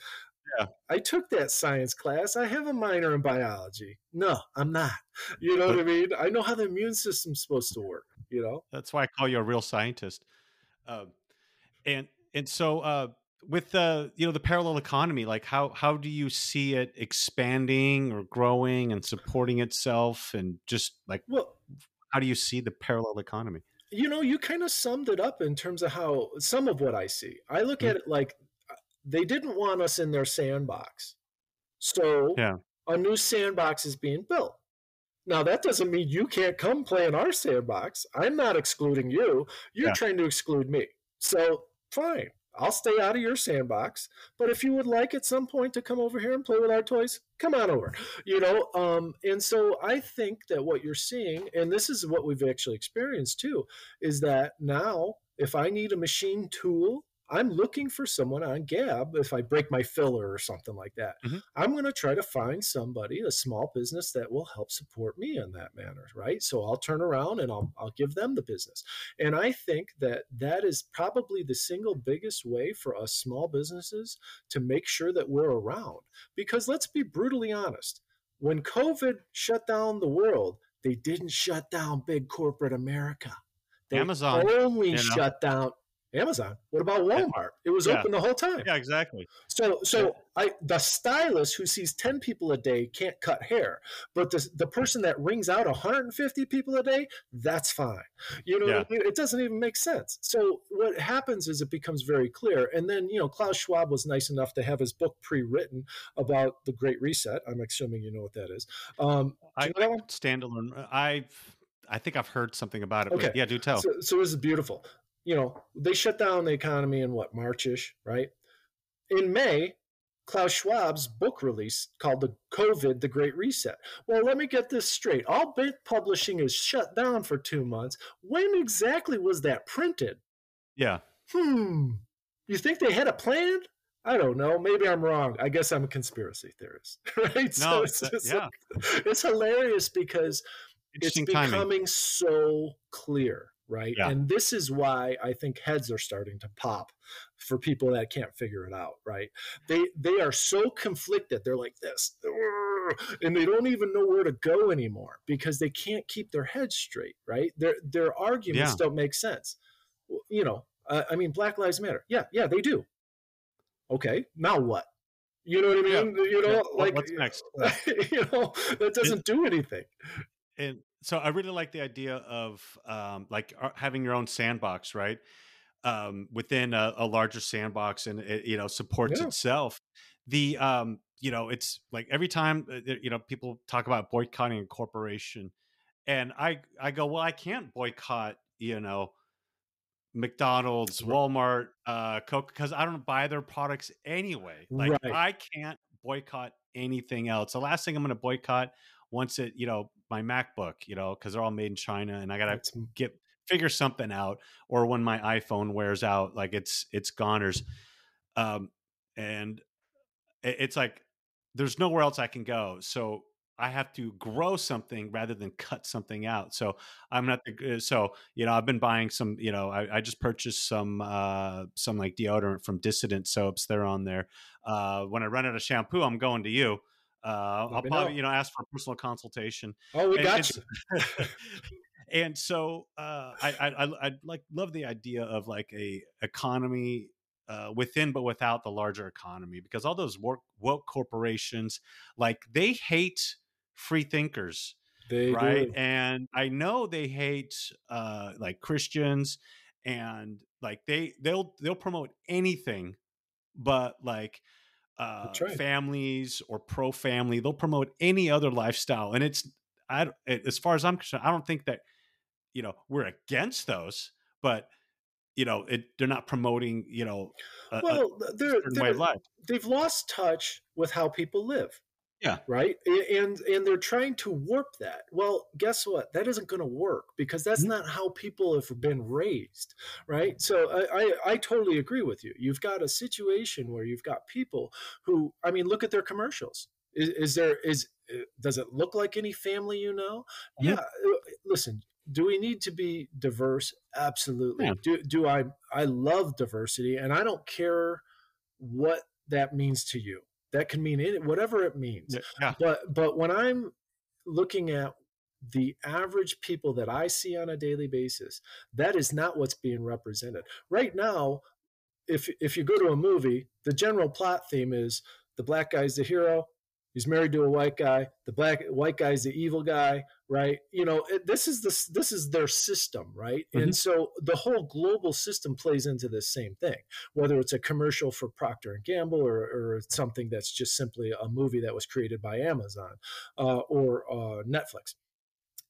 yeah. I took that science class. I have a minor in biology. No, I'm not. You know what I mean? I know how the immune system's supposed to work. You know. That's why I call you a real scientist. Uh, and and so uh, with the you know the parallel economy like how how do you see it expanding or growing and supporting itself and just like well how do you see the parallel economy? You know you kind of summed it up in terms of how some of what i see. I look mm-hmm. at it like uh, they didn't want us in their sandbox. So yeah. a new sandbox is being built. Now that doesn't mean you can't come play in our sandbox. I'm not excluding you. You're yeah. trying to exclude me. So fine I'll stay out of your sandbox. But if you would like at some point to come over here and play with our toys, come on over. You know, um, and so I think that what you're seeing, and this is what we've actually experienced too, is that now if I need a machine tool, I'm looking for someone on Gab if I break my filler or something like that. Mm-hmm. I'm going to try to find somebody, a small business that will help support me in that manner, right? So I'll turn around and I'll, I'll give them the business. And I think that that is probably the single biggest way for us small businesses to make sure that we're around. Because let's be brutally honest, when COVID shut down the world, they didn't shut down big corporate America. They Amazon only you know. shut down Amazon. What about Walmart? It was yeah. open the whole time. Yeah, exactly. So, so I the stylist who sees ten people a day can't cut hair, but the the person that rings out 150 people a day, that's fine. You know, yeah. it doesn't even make sense. So what happens is it becomes very clear, and then you know Klaus Schwab was nice enough to have his book pre-written about the Great Reset. I'm assuming you know what that is. Um, I know that one? standalone. I I think I've heard something about it. Okay. yeah, do tell. So, so this is beautiful you know, they shut down the economy in what, Marchish, right? In May, Klaus Schwab's book release called The COVID, The Great Reset. Well, let me get this straight. All book publishing is shut down for two months. When exactly was that printed? Yeah. Hmm. You think they had a plan? I don't know. Maybe I'm wrong. I guess I'm a conspiracy theorist, right? No, so it's, yeah. Like, it's hilarious because it's becoming timing. so clear right? Yeah. And this is why I think heads are starting to pop for people that can't figure it out, right? They they are so conflicted. They're like this, and they don't even know where to go anymore because they can't keep their heads straight, right? Their their arguments yeah. don't make sense. You know, uh, I mean, Black Lives Matter. Yeah, yeah, they do. Okay, now what? You know what I mean? Yeah. You know, like what's next? you know, that doesn't do anything. And so I really like the idea of um, like uh, having your own sandbox, right? Um, within a, a, larger sandbox, and it you know supports yeah. itself. The um, you know it's like every time uh, you know people talk about boycotting a corporation, and I I go well I can't boycott you know McDonald's, Walmart, uh, Coke because I don't buy their products anyway. Like right. I can't boycott anything else. The last thing I'm going to boycott once it you know my macbook you know because they're all made in china and i gotta get figure something out or when my iphone wears out like it's it's goners um and it's like there's nowhere else i can go so I have to grow something rather than cut something out. So I'm not the, so you know I've been buying some you know I, I just purchased some uh, some like deodorant from Dissident Soaps. They're on there. Uh, when I run out of shampoo, I'm going to you uh, I'll probably, know. you know, ask for a personal consultation. Oh, we and, got you. and so uh, I, I, I like love the idea of like a economy uh, within but without the larger economy because all those woke, woke corporations like they hate free thinkers they right do. and i know they hate uh, like christians and like they they'll they'll promote anything but like uh, right. families or pro family. They'll promote any other lifestyle, and it's I as far as I'm concerned, I don't think that you know we're against those, but you know it, they're not promoting you know a, well they're, they're they've lost touch with how people live yeah. Right. And and they're trying to warp that. Well, guess what? That isn't going to work because that's mm-hmm. not how people have been raised. Right. So I, I, I totally agree with you. You've got a situation where you've got people who I mean, look at their commercials. Is, is there is uh, does it look like any family you know? Mm-hmm. Yeah. Uh, listen, do we need to be diverse? Absolutely. Yeah. Do do I I love diversity and I don't care what that means to you that can mean it, whatever it means. Yeah. But but when I'm looking at the average people that I see on a daily basis, that is not what's being represented. Right now, if if you go to a movie, the general plot theme is the black guy's the hero, he's married to a white guy. The black white guy's the evil guy right? You know it, this is this this is their system right? Mm-hmm. and so the whole global system plays into this same thing. Whether it's a commercial for procter and gamble or, or something that's just simply a movie that was created by amazon uh, or uh, netflix.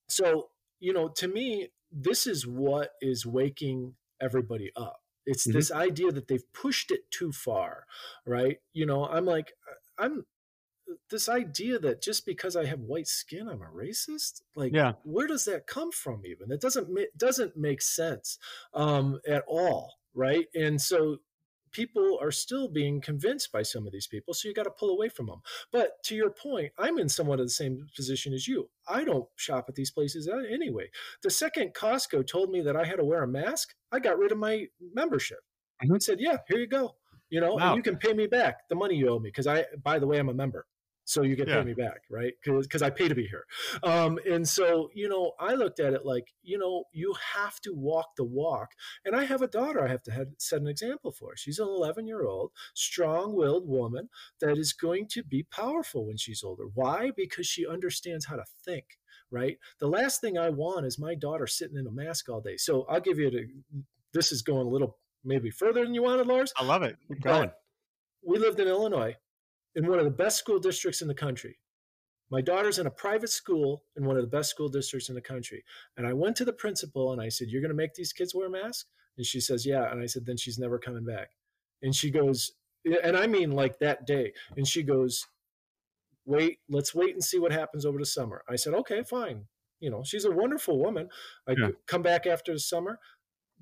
So you know to me this is what is waking everybody up. It's mm-hmm. this idea that they've pushed it too far right? You know i'm like i'm this idea that just because I have white skin, I'm a racist. Like, yeah. where does that come from? Even it doesn't doesn't make sense um, at all, right? And so, people are still being convinced by some of these people. So you got to pull away from them. But to your point, I'm in somewhat of the same position as you. I don't shop at these places anyway. The second Costco told me that I had to wear a mask, I got rid of my membership. Mm-hmm. And said, "Yeah, here you go. You know, wow. and you can pay me back the money you owe me because I, by the way, I'm a member." So you can yeah. pay me back right? Because i pay to be here. Um, and so you know i looked at it like you know you have to walk the walk and i have a daughter i have to have, set an example for. She's an 11 year old strong-willed woman that is going to be powerful when she's older. Why? Because she understands how to think right? The last thing i want is my daughter sitting in a mask all day. So i'll give you the this is going a little maybe further than you wanted lars i love it. Keep going. we lived in illinois in one of the best school districts in the country. My daughter's in a private school in one of the best school districts in the country. And I went to the principal and I said, You're going to make these kids wear masks? And she says, Yeah. And I said, Then she's never coming back. And she goes, And I mean like that day. And she goes, Wait, let's wait and see what happens over the summer. I said, Okay, fine. You know, she's a wonderful woman. I yeah. come back after the summer.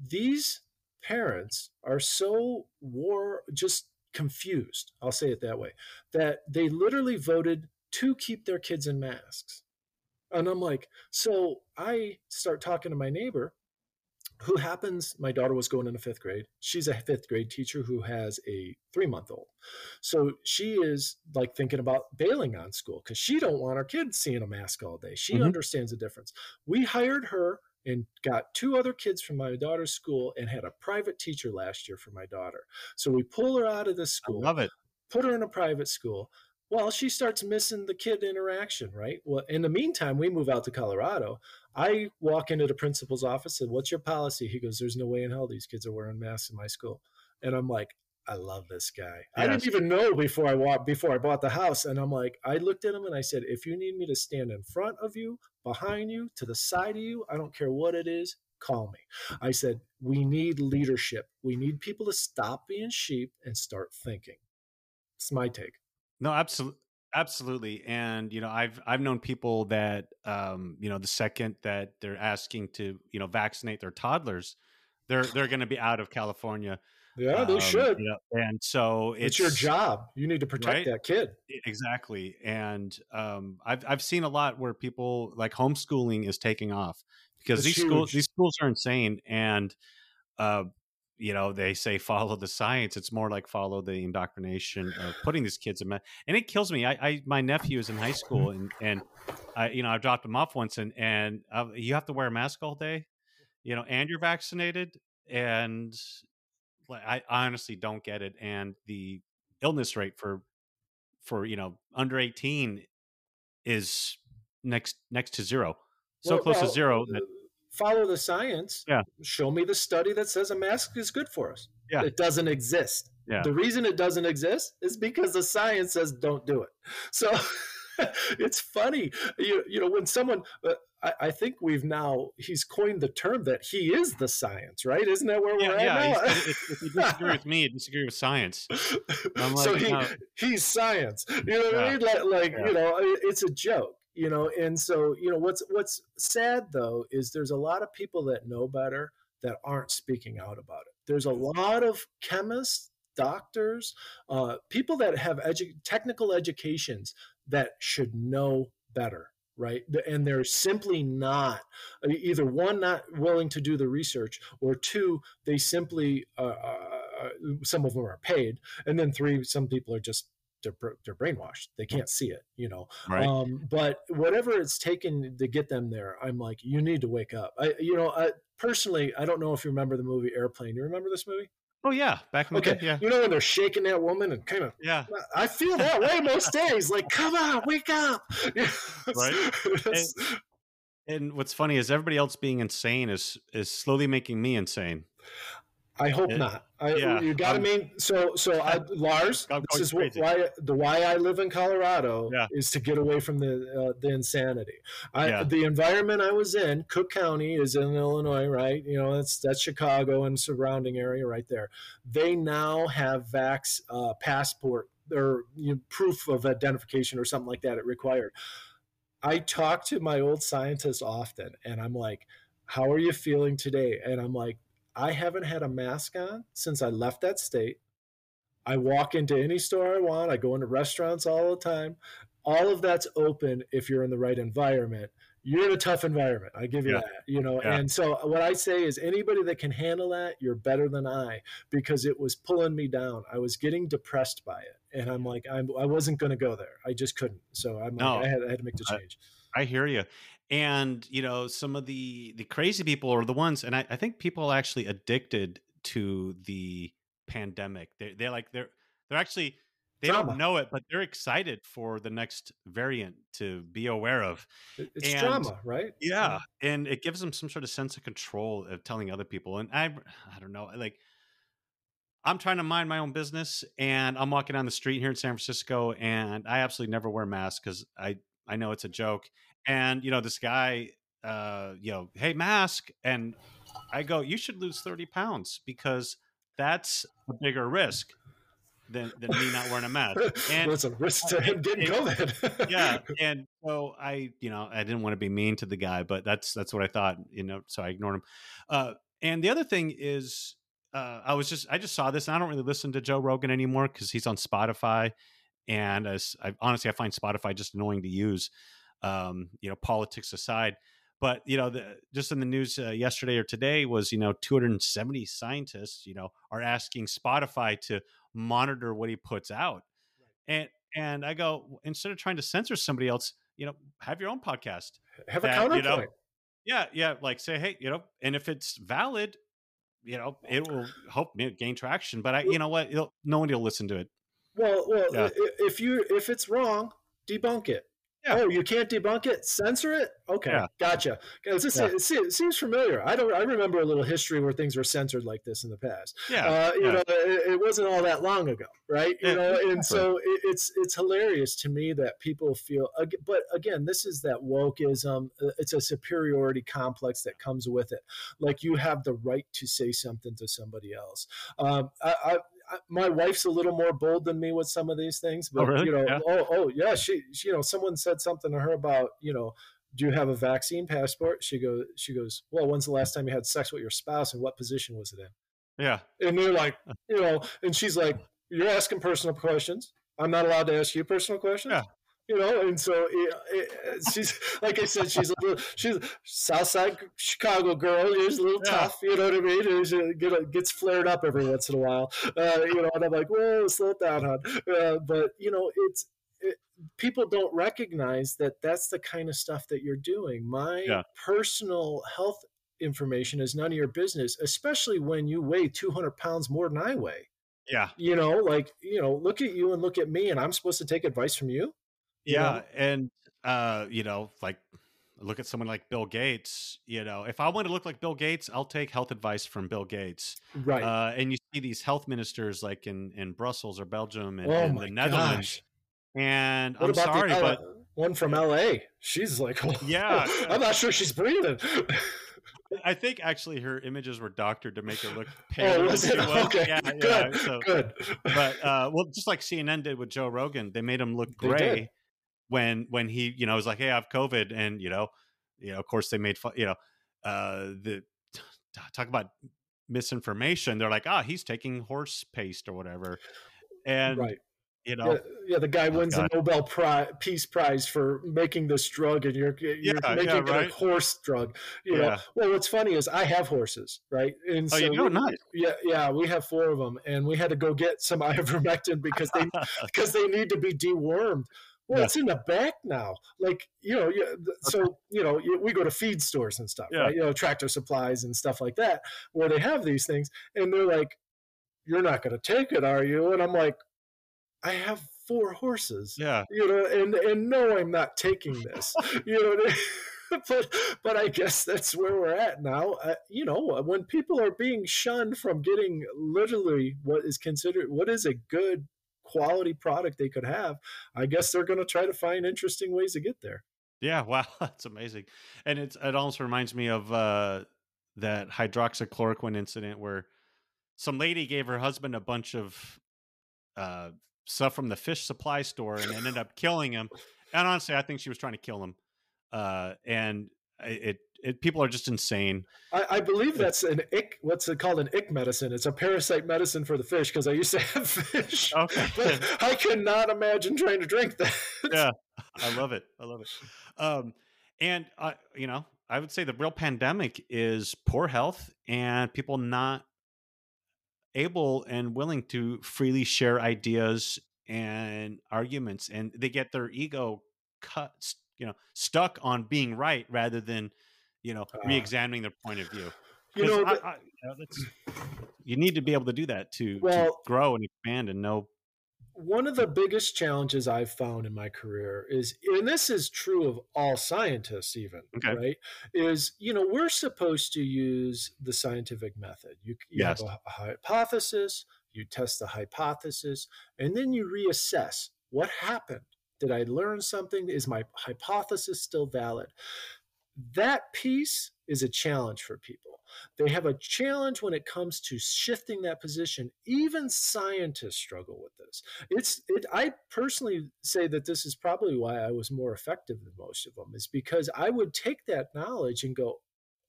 These parents are so war just confused, I'll say it that way, that they literally voted to keep their kids in masks. And I'm like, so I start talking to my neighbor who happens, my daughter was going into fifth grade. She's a fifth grade teacher who has a three month old. So she is like thinking about bailing on school because she don't want her kids seeing a mask all day. She mm-hmm. understands the difference. We hired her and got two other kids from my daughter's school and had a private teacher last year for my daughter. So we pull her out of the school. I love it. Put her in a private school. Well, she starts missing the kid interaction, right? Well, in the meantime, we move out to Colorado. I walk into the principal's office and what's your policy? He goes, There's no way in hell these kids are wearing masks in my school. And I'm like, I love this guy. Yes. I didn't even know before I walked before I bought the house, and I'm like, I looked at him and I said, if you need me to stand in front of you, behind you, to the side of you, I don't care what it is, call me. I said, we need leadership. We need people to stop being sheep and start thinking. It's my take. No, absolutely. Absolutely. And, you know, I've, I've known people that, um, you know, the second that they're asking to, you know, vaccinate their toddlers, they're, they're going to be out of California yeah, they um, should. You know, and so it's, it's, your job. You need to protect right? that kid. Exactly. And um, I've I've seen a lot where people like homeschooling is taking off because these schools these schools are insane and uh, you know they say follow the science it's more like follow the indoctrination of putting these kids in and it kills me I, I my nephew is in high school and and I you know I dropped him off once and and uh, you have to wear a mask all day you know and you're vaccinated and I honestly don't get it. And the illness rate for for you know under 18 is next next to zero so well, close well, to zero that, follow the science yeah. show me the study that says a mask is good for us. Yeah. It doesn't exist. Yeah. The reason it doesn't exist is because the science says don't do it. So it's funny you, you know when someone uh, I, I, think we've now he's coined the term that he is the science, right? Isn't that where yeah, we're yeah, at now? if, if, you disagree with me, you disagree with science. Like, so he, uh, he's science. You know what yeah, I mean? Like, like yeah. you know, it's a joke. You know, and so you know what's what's sad though is there's a lot of people that know better that aren't speaking out about it. There's a lot of chemists, doctors, uh, people that have edu- technical educations that should know better right? And they're simply not uh, either one not willing to do the research or two they simply uh, uh, uh, some of them are paid and then three some people are just they're, they're brainwashed. They can't see it you know? Right. um, but whatever it's taken to get them there i'm like you need to wake up. I you know I, personally i don't know if you remember the movie airplane. You remember this movie Oh yeah, back in okay. Day, yeah. You know when they're shaking that woman and kind of yeah. I feel that way most days. Like, come on, wake up. right. And, and, what's funny is everybody else being insane is is slowly making me insane. I hope it, not. I, yeah, you got to mean so. So I, Lars, this is crazy. why the why I live in Colorado yeah. is to get away from the uh, the insanity. I, yeah. The environment I was in, Cook County is in Illinois, right? You know, that's that's Chicago and surrounding area right there. They now have vax uh, passport or you know, proof of identification or something like that. It required. I talk to my old scientists often, and I'm like, "How are you feeling today?" And I'm like I haven't had a mask on since I left that state. I walk into any store I want. I go into restaurants all the time. All of that's open if you're in the right environment. You're in a tough environment. I give you Yeah. that, you know. Yeah. And so what I say is anybody that can handle that, you're better than I because it was pulling me down. I was getting depressed by it. And I'm like, I'm, I wasn't going to go there. I just couldn't. So I'm No. like, I had, I had to make the I- change. I hear you. And you know, some of the the crazy people are the ones, and I, I think people are actually addicted to the pandemic. They're they're like they're they're actually they Drama. don't know it, but they're excited for the next variant to be aware of. It's and- drama, right? Yeah, and it gives them some sort of sense of control of telling other people. And I, I don't know, like I'm trying to mind my own business, and I'm walking down the street here in San Francisco, and I absolutely never wear masks because I I know it's a joke. And you know, this guy, uh, you know, hey, mask, and I go, you should lose thirty pounds because that's a bigger risk than than me not wearing a mask. And What's a risk to him getting COVID? yeah and so i you know i didn't want to be mean to the guy but that's that's what i thought you know so i ignored him uh and the other thing is uh i was just i just saw this and i don't really listen to joe rogan anymore because he's on spotify and as i honestly i find spotify just annoying to use um you know politics aside but you know the, just in the news uh, yesterday or today was you know 270 scientists you know are asking spotify to monitor what he puts out and and I go instead of trying to censor somebody else, you know, have your own podcast. Have a that, you counterpoint. know, Yeah, yeah, like say, hey, you know, and if it's valid, you know, it will help me gain traction. But I, you know what, It'll, no one will listen to it. Well, well, Yeah. if you if it's wrong, debunk it. Yeah. Oh, you can't debunk it. Censor it. Okay, Yeah. gotcha. this- Yeah. it, it seems familiar. I don't. I remember a little history where things were censored like this in the past. Yeah, uh, you yeah. know, it, it wasn't all that long ago, right? You know, and exactly. so it, it's it's hilarious to me that people feel. But again, this is that wokeism. uh, It's a superiority complex that comes with it. Like you have the right to say something to somebody else. Um, I, I, my wife's a little more bold than me with some of these things, oh, but really? you know, Yeah. oh, oh yeah, she, she, you know, someone said something to her about, you know, do you have a vaccine passport? She goes, she goes, well, when's the last time you had sex with your spouse, and what position was it in? yeah, And they're like, you know, and she's like, you're asking personal questions. I'm not allowed to ask you personal questions. Yeah. You know, and so it, it, she's like I said, she's a little, she's Southside Chicago girl. She's a little Yeah. tough, you know what I mean? And she get, gets flared up every once in a while, uh, you know. And I'm like, whoa, slow it down, hon. Uh, but you know, it's it, people don't recognize that that's the kind of stuff that you're doing. My Yeah. personal health information is none of your business, especially when you weigh 200 pounds more than I weigh. yeah, You know, like, you know, look at you and look at me, and I'm supposed to take advice from you. Yeah. know? And uh, you know, like look at someone like Bill Gates. You know, if I want to look like Bill Gates, I'll take health advice from Bill Gates. Right. Uh, and you see these health ministers like in in Brussels or Belgium and, oh and the Netherlands. gosh. And What I'm sorry, the uh, but one from LA? She's like, oh, Yeah. I'm not sure she's breathing. I think actually her images were doctored to make her look oh, paler was than it? she. Okay. Yeah, good. yeah. So, good. but uh, well, just like CNN did with Joe Rogan, they made him look gray. When when he you know was like, "Hey, I have COVID," and you know, you know, of course they made fun. You know, uh, the talk about misinformation. They're like, "Ah, he's taking horse paste or whatever," and right. you know, Yeah, yeah, the guy Oh, wins God. the Nobel Pri- Peace Prize for making this drug, and you're you're Yeah, making yeah, right. a horse drug. You know, Yeah. well, what's funny is I have horses, right? And oh, you we- know, nice. Yeah, yeah, we have four of them, and we had to go get some ivermectin because they because they need to be dewormed. Well, Yeah. it's in the back now. Like you know, so you know, you, we go to feed stores and stuff, Yeah. right? You know, tractor supplies and stuff like that, where they have these things, and they're like, "You're not going to take it, are you?" And I'm like, "I have four horses." yeah, you know, and and no, I'm not taking this, you know. I mean? But but I guess that's where we're at now. Uh, you know, when people are being shunned from getting literally what is considered what is a good quality product they could have, I guess they're going to try to find interesting ways to get there. yeah. Wow, that's amazing. And it's it also reminds me of uh, that hydroxychloroquine incident where some lady gave her husband a bunch of uh, stuff from the fish supply store and ended up killing him. And honestly, I think she was trying to kill him. Uh, and it it, people are just insane. I, I, believe that's an ick. What's it called? An ick medicine. It's a parasite medicine for the fish because I used to have fish. Okay. But I could not imagine trying to drink that. yeah, I love it. I love it. Um, and uh, you know, I would say the real pandemic is poor health and people not able and willing to freely share ideas and arguments, and they get their ego cut, you know, stuck on being right rather than you know, uh, re-examining their point of view. You know, I, I, you, know you need to be able to do that to, well, to grow and expand and know. One of the biggest challenges I've found in my career is, and this is true of all scientists, even okay. right, is you know we're supposed to use the scientific method. You, you yes. have a, a hypothesis, you test the hypothesis, and then you reassess what happened. Did I learn something? Is my hypothesis still valid? That piece is a challenge for people. They have a challenge when it comes to shifting that position. Even scientists struggle with this. It's it I personally say that this is probably why I was more effective than most of them is because I would take that knowledge and go,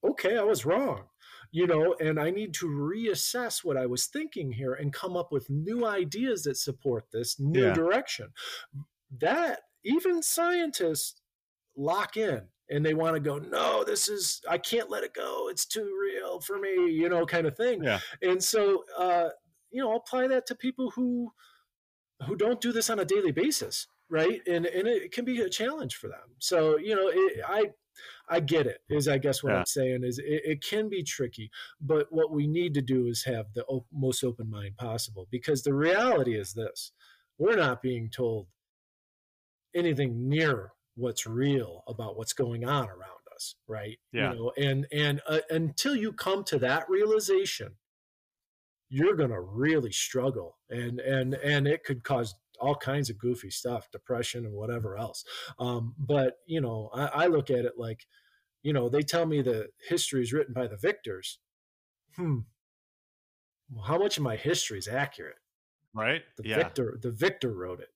okay, I was wrong. You know, and I need to reassess what I was thinking here and come up with new ideas that support this new yeah. direction. That even scientists lock in and they want to go no this is i can't let it go it's too real for me you know kind of thing yeah. and so uh you know apply that to people who who don't do this on a daily basis right and and it can be a challenge for them so you know it, i I get it. Is I guess what yeah. I'm saying is it, it, can be tricky, but what we need to do is have the op- most open mind possible because the reality is this: we're not being told anything near what's real about what's going on around us right? Yeah. you know and and uh, until you come to that realization you're going to really struggle and and and it could cause all kinds of goofy stuff depression and whatever else. Um, but you know I, I look at it like you know they tell me the history is written by the victors. Hmm. How much of my history is accurate? Right the yeah. victor the victor wrote it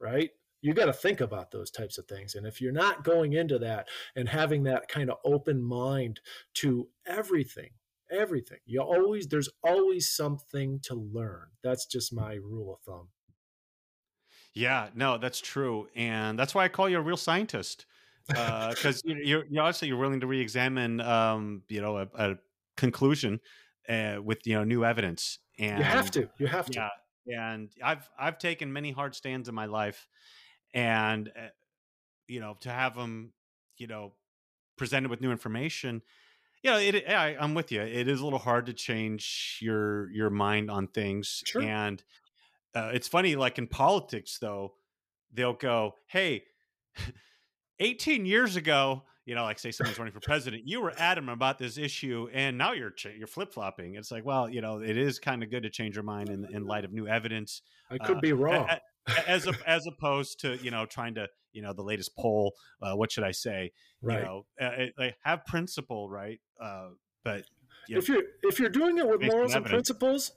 right you got to think about those types of things and if you're not going into that and having that kind of open mind to everything everything you always there's always something to learn. That's just my rule of thumb. Yeah no that's true and that's why i call you a real scientist because uh, you're, you're obviously you're willing to re-examine um, you know a, a conclusion uh, with you know new evidence and you have to you have to. yeah and i've i've taken many hard stands in my life and uh, you know to have them you know presented with new information you know it, I, i'm with you it is a little hard to change your your mind on things sure. and uh, it's funny like in politics though they'll go hey 18 years ago you know like say someone's running for president you were adamant about this issue and now you're you're flip-flopping it's like well you know it is kind of good to change your mind in, in light of new evidence i could uh, be wrong as a, as opposed to you know trying to you know the latest poll. Uh, what should I say? Right. You know, uh, like have principle, right? Uh, but you if you're if you're doing it with morals and principles,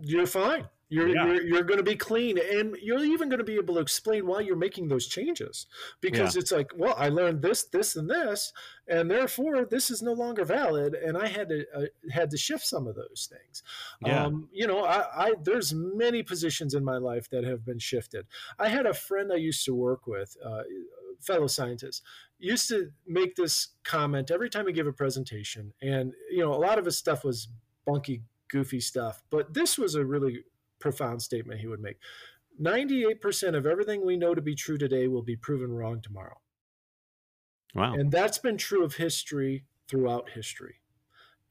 you're fine. You're, yeah. you're, you're going to be clean, and you're even going to be able to explain why you're making those changes because yeah. it's like, well, I learned this, this, and this, and therefore this is no longer valid, and I had to uh, had to shift some of those things. Yeah. Um, you know, I, I there's many positions in my life that have been shifted. I had a friend I used to work with, uh, fellow scientist, used to make this comment every time he gave a presentation, and you know, a lot of his stuff was bunky goofy stuff. But this was a really profound statement he would make 98% of everything we know to be true today will be proven wrong tomorrow. Wow. And that's been true of history throughout history.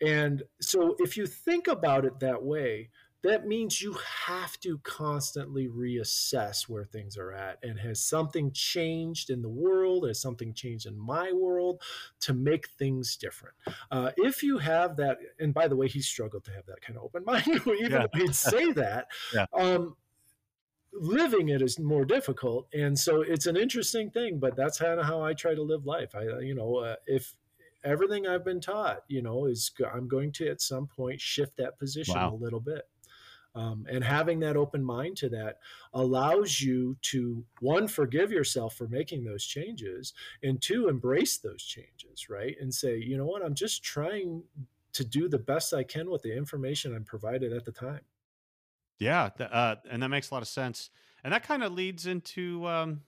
And so if you think about it that way, that means you have to constantly reassess where things are at and has something changed in the world has something changed in my world to make things different uh, if you have that and by the way he struggled to have that kind of open mind even yeah. he'd say that yeah. um, living it is more difficult and so it's an interesting thing but that's kind of how i try to live life i you know uh, if everything i've been taught you know is i'm going to at some point shift that position wow. a little bit Um, and having that open mind to that allows you to one forgive yourself for making those changes and two embrace those changes right? And say you know what? I'm just trying to do the best i can with the information i'm provided at the time. Yeah uh, and that makes a lot of sense. And that kind of leads into um,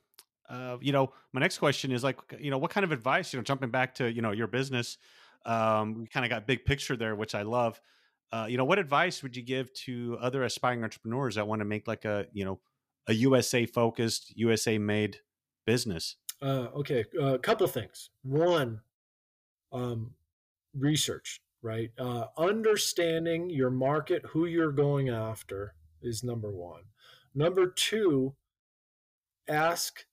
uh, you know my next question is like you know what kind of advice you know jumping back to you know your business um, we kind of got big picture there which i love uh, you know, what advice would you give to other aspiring entrepreneurs that want to make like a, you know, a USA focused, USA made business? Uh, okay, a couple things. One, um, research, right? Uh, understanding your market, who you're going after, is number one. Number two, ask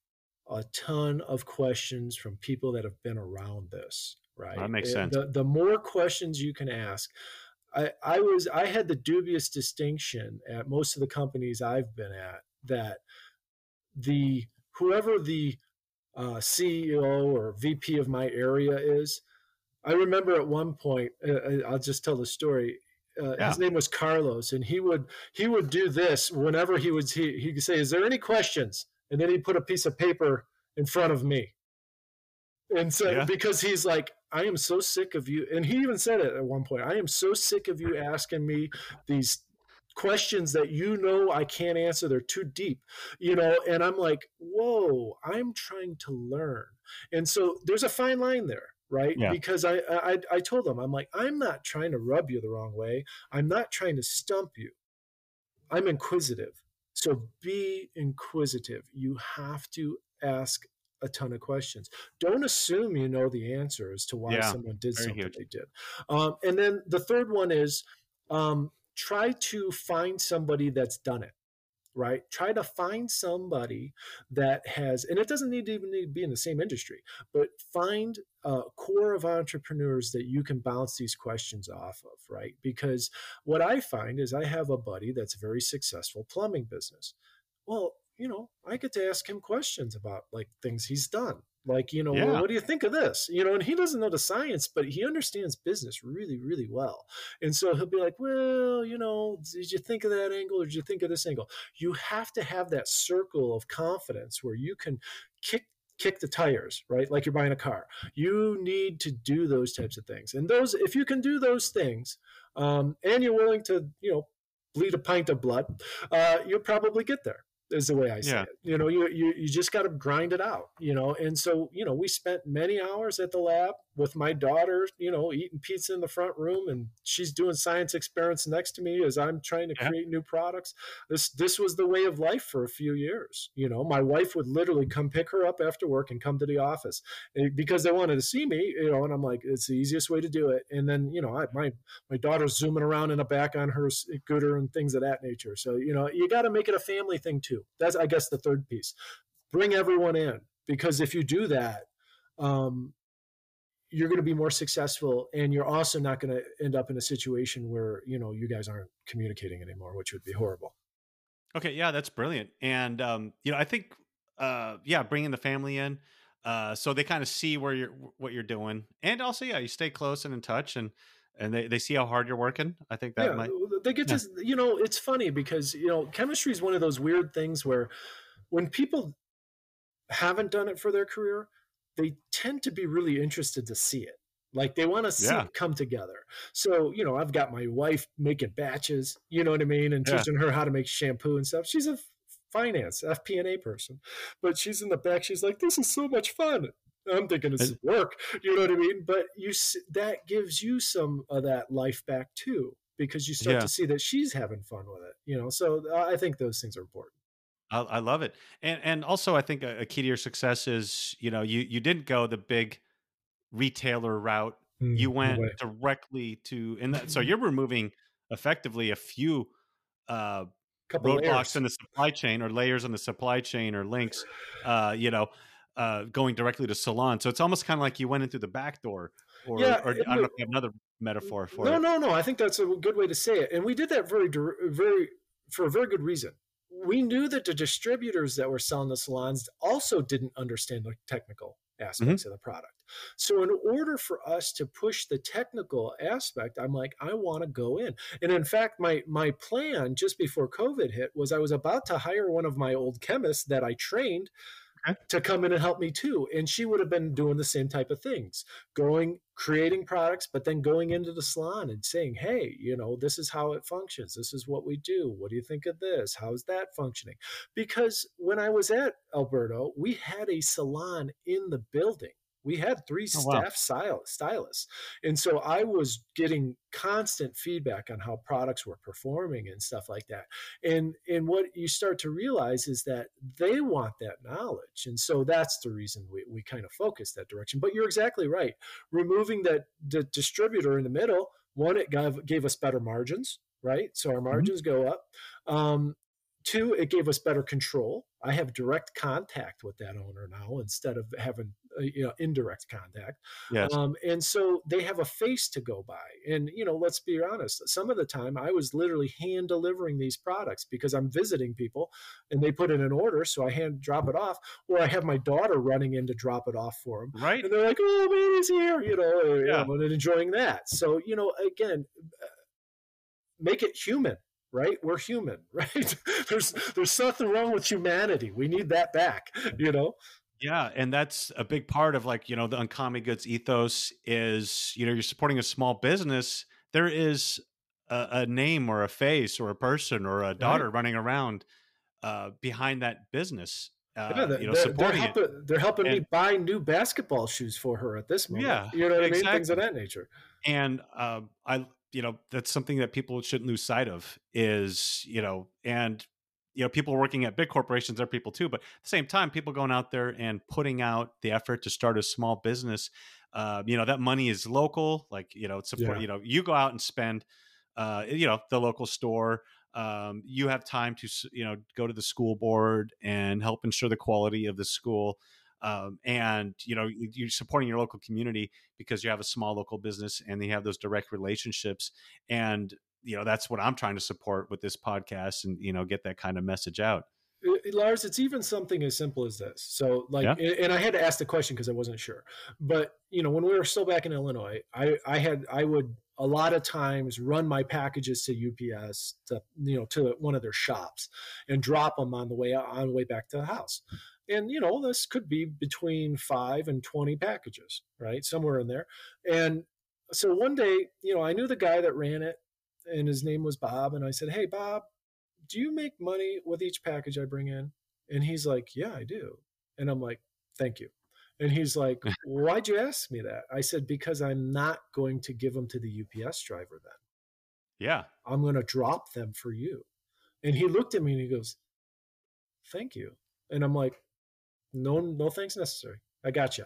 a ton of questions from people that have been around this, right? That makes sense. The, the more questions you can ask, I, I was I had the dubious distinction at most of the companies I've been at that the whoever the uh, CEO or VP of my area is, I remember at one point uh, uh, I'll just tell the story. Uh, yeah. His name was Carlos, and he would he would do this whenever he would he he could say, "Is there any questions?" And then he'd put a piece of paper in front of me, and so yeah. because he's like, I am so sick of you. And he even said it at one point. I am so sick of you asking me these questions that you know I can't answer. They're too deep, you know. And I'm like, whoa, I'm trying to learn. And so there's a fine line there, right? Yeah. Because I, I I told them I'm like, I'm not trying to rub you the wrong way. I'm not trying to stump you. I'm inquisitive. So be inquisitive. You have to ask a ton of questions. Don't assume you know the answer as to why yeah, someone did something huge. they did. Um, and then the third one is um, try to find somebody that's done it. Right? Try to find somebody that has, and it doesn't need to even need to be in the same industry, but find a core of entrepreneurs that you can bounce these questions off of, right? Because what I find is I have a buddy that's a very successful plumbing business. Well, you know, I get to ask him questions about like things he's done. Like, you know, yeah. well, what do you think of this? You know, and he doesn't know the science, but he understands business really, really well. And so he'll be like, well, you know, did you think of that angle or did you think of this angle? You have to have that circle of confidence where you can kick kick the tires, right? Like you're buying a car. You need to do those types of things. And those, if you can do those things, um, and you're willing to, you know, bleed a pint of blood, uh, you'll probably get there is the way I say yeah. it. You know, you, you, you just got to grind it out, you know? And so, you know, we spent many hours at the lab with my daughter, you know, eating pizza in the front room and she's doing science experiments next to me as I'm trying to yeah. create new products. This, this was the way of life for a few years. You know, my wife would literally come pick her up after work and come to the office eh, because they wanted to see me, you know, and I'm like, it's the easiest way to do it. And then, you know, I, my, my daughter's zooming around in the back on her scooter and things of that nature. So, you know, you got to make it a family thing too. That's, I guess, the third piece. Bring everyone in because if you do that, um, you're going to be more successful and you're also not going to end up in a situation where you know you guys aren't communicating anymore which would be horrible. Okay yeah that's brilliant. And um, you know i think uh, yeah bringing the family in uh, so they kind of see where you're what you're doing. And also yeah you stay close and in touch and and they, they see how hard you're working. I think that yeah, might they get yeah. to you know it's funny because you know chemistry is one of those weird things where when people haven't done it for their career they tend to be really interested to see it. Like they want to see yeah. it come together. So, you know, I've got my wife making batches, you know what I mean, and yeah. teaching her how to make shampoo and stuff. She's a finance FP&A person, but she's in the back. She's like, "This is so much fun." I'm thinking it's work, you know what I mean? But you that gives you some of that life back too, because you start yeah. to see that she's having fun with it, you know. So I think those things are important. I, I love it, and and also I think a, a, key to your success is you know you you didn't go the big retailer route. Mm, you went no directly to, and that, so you're removing effectively a few uh, roadblocks layers. in the supply chain or layers in the supply chain or links. Uh, you know, uh, going directly to salon. So it's almost kind of like you went in through the back door. Or, yeah, or I don't know if you have another metaphor for no, it. No, no, no. I think that's a good way to say it, and we did that very, very for a very good reason we knew that the distributors that were selling the salons also didn't understand the technical aspects mm-hmm. of the product. So, in order for us to push the technical aspect, I'm like, I want to go in. And in fact, my my plan just before COVID hit was I was about to hire one of my old chemists that I trained to come in and help me too. And she would have been doing the same type of things, going, creating products, but then going into the salon and saying, hey, you know, this is how it functions. This is what we do. What do you think of this? How's that functioning? Because when I was at Alberto, we had a salon in the building. We had three oh, staff wow. stylists. And so I was getting constant feedback on how products were performing and stuff like that. And and what you start to realize is that they want that knowledge. And so that's the reason we, we kind of focus that direction. But you're exactly right. Removing that the distributor in the middle, one, it gave, gave us better margins, right? So our mm-hmm. margins mm-hmm. go up. Um, two, it gave us better control. I have direct contact with that owner now instead of having you know indirect contact. Yes. Um, and so they have a face to go by. And you know, let's be honest. Some of the time, I was literally hand delivering these products because I'm visiting people, and they put in an order, so I hand drop it off, or I have my daughter running in to drop it off for them. Right. And they're like, "Oh man, he's here," you know, yeah. and enjoying that. So you know, again, uh, make it human right we're human right there's there's nothing wrong with humanity we need that back you know yeah and that's a big part of like you know the uncommon goods ethos is you know you're supporting a small business there is a, a name or a face or a person or a daughter right. running around uh, behind that business uh, yeah, you know, they're, supporting they're helping, it. They're helping and, me buy new basketball shoes for her at this moment. Yeah, you know what exactly. I mean? Things of that nature. And uh, I, you know that's something that people shouldn't lose sight of is you know and you know people working at big corporations are people too but at the same time people going out there and putting out the effort to start a small business uh, you know that money is local like you know support yeah. you know you go out and spend uh, you know the local store um, you have time to you know go to the school board and help ensure the quality of the school um, and you know you're supporting your local community because you have a small local business and they have those direct relationships and you know that's what i'm trying to support with this podcast and you know get that kind of message out Lars, it's even something as simple as this. So, like, yeah. and I had to ask the question because I wasn't sure. But you know, when we were still back in Illinois, I I had I would a lot of times run my packages to UPS to you know to one of their shops and drop them on the way on the way back to the house and you know this could be between five and 20 packages right somewhere in there and so one day you know i knew the guy that ran it and his name was bob and i said hey bob do you make money with each package i bring in? And he's like yeah i do. And i'm like thank you. And he's like why'd you ask me that? I said because i'm not going to give them to the ups driver then. Yeah. I'm going to drop them for you. And he looked at me and he goes thank you. And i'm like no, no thanks necessary. I got you.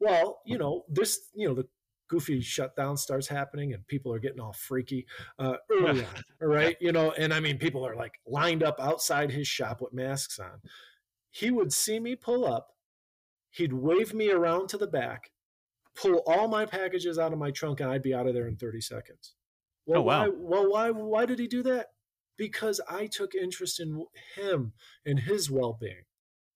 Well, you know, this, you know, the goofy shutdown starts happening and people are getting all freaky uh, early on, right? You know, and I mean, people are like lined up outside his shop with masks on. He would see me pull up, he'd wave me around to the back, pull all my packages out of my trunk, and I'd be out of there in 30 seconds. Well, oh, wow. why, well, why, why did he do that? Because I took interest in him and his well being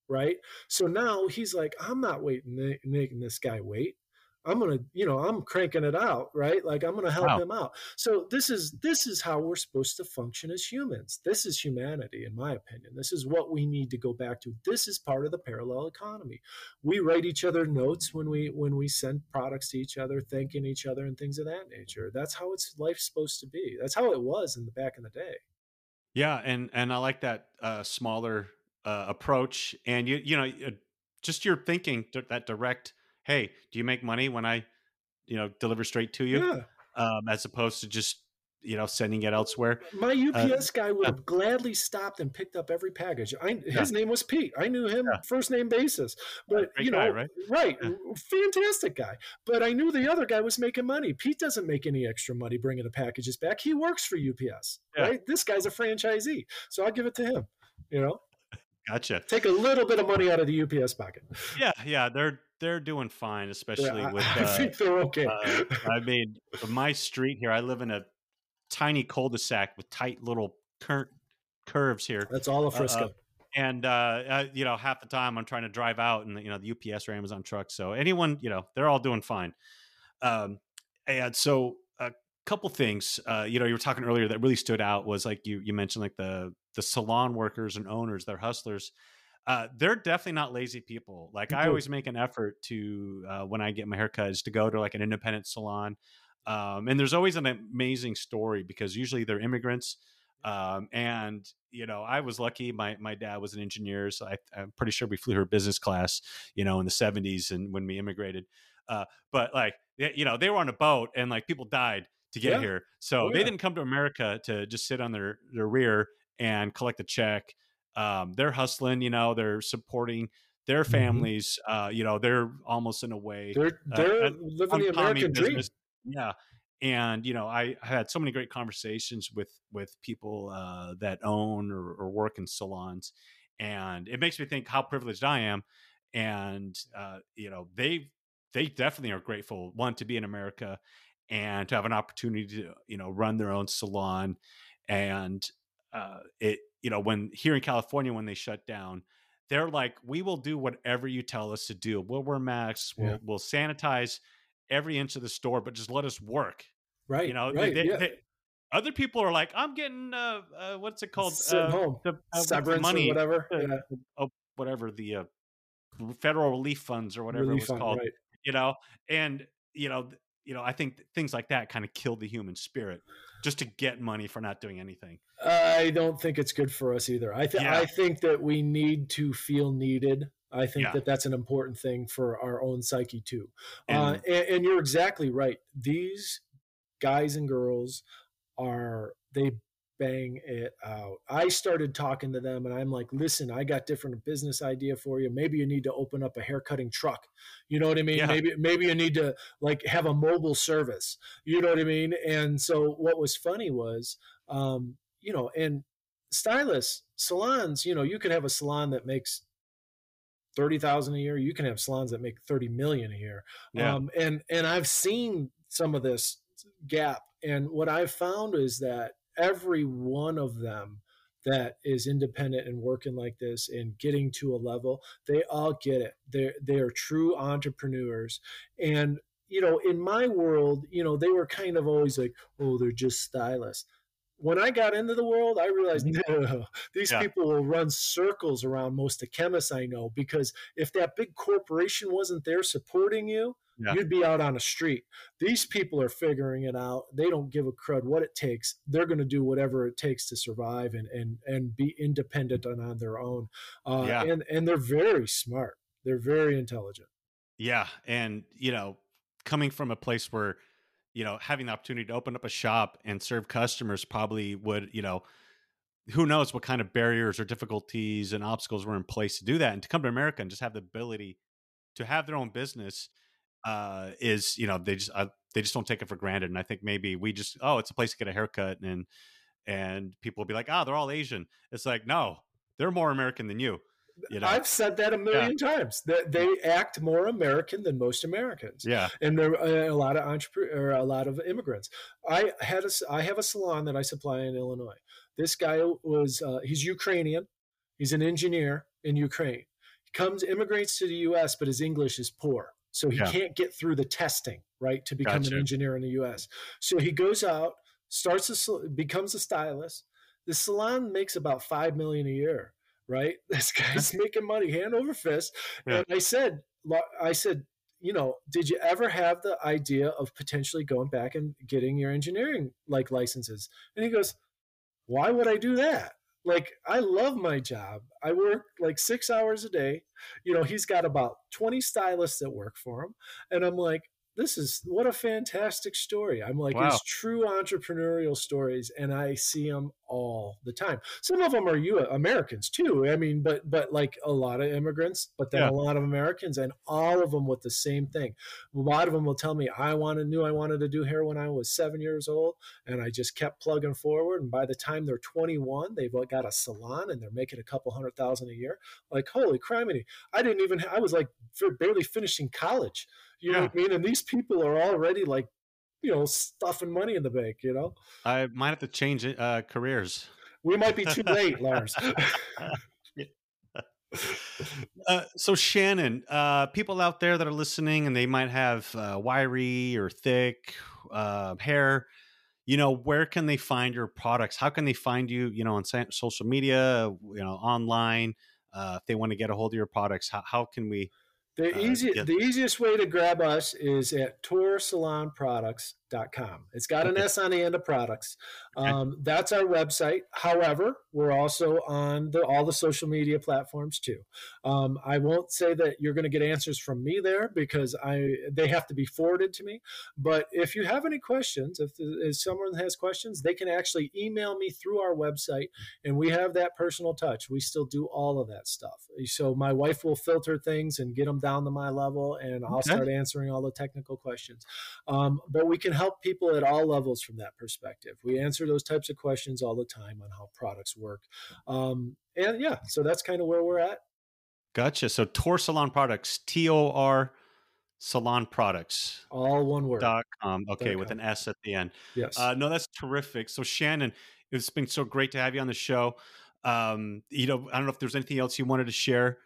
right? So now he's like, I'm not waiting, making this guy wait. I'm gonna, you know, I'm cranking it out, right? Like I'm gonna help wow. him out. So this is this is how we're supposed to function as humans. This is humanity, in my opinion. This is what we need to go back to. This is part of the parallel economy. We write each other notes when we when we send products to each other, thanking each other, and things of that nature. That's how it's life's supposed to be. That's how it was in the back in the day. Yeah, and and I like that uh, smaller uh, approach and you you know uh, just your thinking that direct hey do you make money when i you know deliver straight to you? Yeah. um, as opposed to just you know sending it elsewhere. My ups uh, guy would have uh, gladly stopped and picked up every package. I, his yeah. name was pete. I knew him yeah. first name basis. But you know guy, right, right fantastic guy. But i knew the other guy was making money. Pete doesn't make any extra money bringing the packages back. He works for ups right? This guy's a franchisee so i'll give it to him you know? Gotcha. Take a little bit of money out of the UPS pocket. Yeah, yeah, they're they're doing fine, especially yeah, with. I, uh, think they're okay. uh, I mean, my street here. I live in a tiny cul-de-sac with tight little cur- curves here. That's all of uh, uh, Frisco. and uh, uh, you know, half the time I'm trying to drive out, and you know, the UPS or Amazon truck. So anyone, you know, they're all doing fine. Um, and so a couple things, uh, you know, you were talking earlier that really stood out was like you you mentioned like the the salon workers and owners, they're hustlers. Uh, they're definitely not lazy people. Like I always make an effort to uh, when I get my haircut is to go to like an independent salon, um, and there's always an amazing story because usually they're immigrants um, and you know, I was lucky. My my dad was an engineer, so I, am pretty sure we flew her business class. You know, in the '70s and when we immigrated. Uh, but like, you know, they were on a boat and like people died to get yeah. here, so oh, they didn't come to America to just sit on their their rear and collect a check. Um, they're hustling. You know, they're supporting their mm-hmm. families. Mm-hmm. Uh, you know, they're almost in a way they're they're uh, living the American dream. Yeah, and you know I, had so many great conversations with with people uh, that own or, or, work in salons and it makes me think how privileged i am and uh, you know they they definitely are grateful one to be in america and to have an opportunity to you know run their own salon and uh, it you know when here in california when they shut down they're like we will do whatever you tell us to do we'll wear masks we'll, yeah. we'll sanitize every inch of the store, but just let us work. Right. You know, right, they, yeah. they, other people are like, I'm getting uh, uh what's it called? Sit uh, home. The, uh, Severance money, or whatever. yeah. Oh, whatever the uh, federal relief funds or whatever relief it was fund, called. Right. You know, and you know, you know, I think things like that kind of kill the human spirit just to get money for not doing anything. I don't think it's good for us either. I think yeah. I think that we need to feel needed. I think yeah. that that's an important thing for our own psyche too. And, uh, and, and you're exactly right. These guys and girls are they bang it out. I started talking to them and I'm like, listen, I got different business idea for you. Maybe you need to open up a haircutting truck. You know what I mean? Yeah. Maybe maybe you need to like have a mobile service. You know what I mean? And so what was funny was um, you know, and stylists, salons, you know, you could have a salon that makes thirty thousand a year. You can have salons that make thirty million a year. Yeah. Um, and and I've seen some of this gap, and what I've found is that every one of them that is independent and working like this and getting to a level, they all get it. They they are true entrepreneurs, and you know, in my world, you know, they were kind of always like, oh, they're just stylists when I got into the world, I realized mm-hmm. no, these yeah. people will run circles around most of the chemists I know because if that big corporation wasn't there supporting you, yeah. you'd be out on the street. These people are figuring it out. They don't give a crud what it takes. They're going to do whatever it takes to survive and and and be independent and on their own. Uh, yeah. and and they're very smart. They're very intelligent. Yeah, and you know, coming from a place where you know, having the opportunity to open up a shop and serve customers probably would, you know, who knows what kind of barriers or difficulties and obstacles were in place to do that. And to come to America and just have the ability to have their own business uh, is, you know, they just uh, they just don't take it for granted. And I think maybe we just, oh, it's a place to get a haircut, and and people will be like, ah, oh, they're all Asian. It's like, no, they're more American than you. You know? I've said that a million yeah. times. That they act more American than most Americans. Yeah, and there are a lot of entrepreneur, a lot of immigrants. I had a, I have a salon that I supply in Illinois. This guy was uh, he's Ukrainian. He's an engineer in Ukraine. He comes immigrates to the U.S., but his English is poor, so he yeah. can't get through the testing right to become gotcha. an engineer in the U.S. So he goes out, starts a, becomes a stylist. The salon makes about five million a year right? This guy's making money hand over fist. Yeah. And I said, I said, you know, did you ever have the idea of potentially going back and getting your engineering like licenses? And he goes, why would I do that? Like, I love my job. I work like six hours a day. You know, he's got about 20 stylists that work for him. And I'm like, this is what a fantastic story. I'm like, wow. it's true entrepreneurial stories, and I see them all the time. Some of them are you Americans too. I mean, but but like a lot of immigrants, but then yeah. a lot of Americans, and all of them with the same thing. A lot of them will tell me, I wanted knew I wanted to do hair when I was seven years old, and I just kept plugging forward. And by the time they're 21, they've got a salon and they're making a couple hundred thousand a year. Like, holy criminy! I didn't even. I was like barely finishing college you know what I mean? And these people are already like, you know, stuffing money in the bank. You know, I might have to change uh, careers. We might be too late, Lars. uh, so Shannon, uh, people out there that are listening and they might have uh, wiry or thick uh, hair, you know, where can they find your products? How can they find you, you know, on social media, you know, online? Uh, if they want to get a hold of your products, how, how can we? The, uh, easy, the easiest way to grab us is at torsalonproducts.com Com. It's got an S on the end of products. Um, that's our website. However, we're also on the, all the social media platforms too. Um, I won't say that you're going to get answers from me there because I they have to be forwarded to me. But if you have any questions, if, if someone has questions, they can actually email me through our website, and we have that personal touch. We still do all of that stuff. So my wife will filter things and get them down to my level, and I'll okay. start answering all the technical questions. Um, but we can help people at all levels from that perspective. We answer those types of questions all the time on how products work. Um, and yeah, so that's kind of where we're at. Gotcha. So Tor Salon Products, T O R Salon Products. All one word. Dot com. Okay, dot with an S at the end. Yes. Uh, no, that's terrific. So Shannon, it's been so great to have you on the show. Um, you know, I don't know if there's anything else you wanted to share.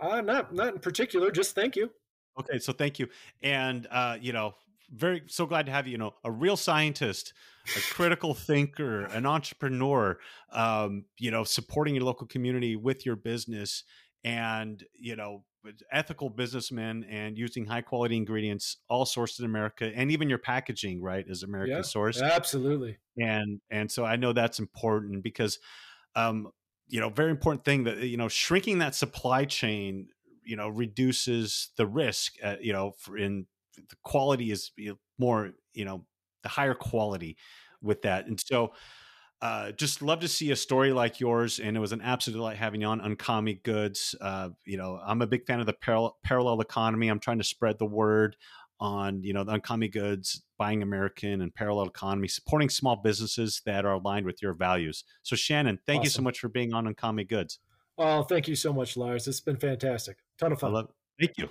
Uh, not not in particular. Just thank you. Okay, so thank you, and uh, you know, very so glad to have you. You know, a real scientist, a critical thinker, an entrepreneur. Um, you know, supporting your local community with your business, and you know, ethical businessman, and using high quality ingredients, all sourced in America, and even your packaging, right, is American yeah, sourced. Absolutely. And and so I know that's important because, um, you know, very important thing that you know, shrinking that supply chain you know reduces the risk uh, you know for in the quality is more you know the higher quality with that. And so uh, just love to see a story like yours and it was an absolute delight having you on unkami goods. Uh, you know i'm a big fan of the parallel, parallel economy. I'm trying to spread the word on you know the unkami goods buying american and parallel economy supporting small businesses that are aligned with your values. So shannon thank awesome. you so much for being on unkami goods. Oh thank you so much lars. It's been fantastic. Ton of fun. thank you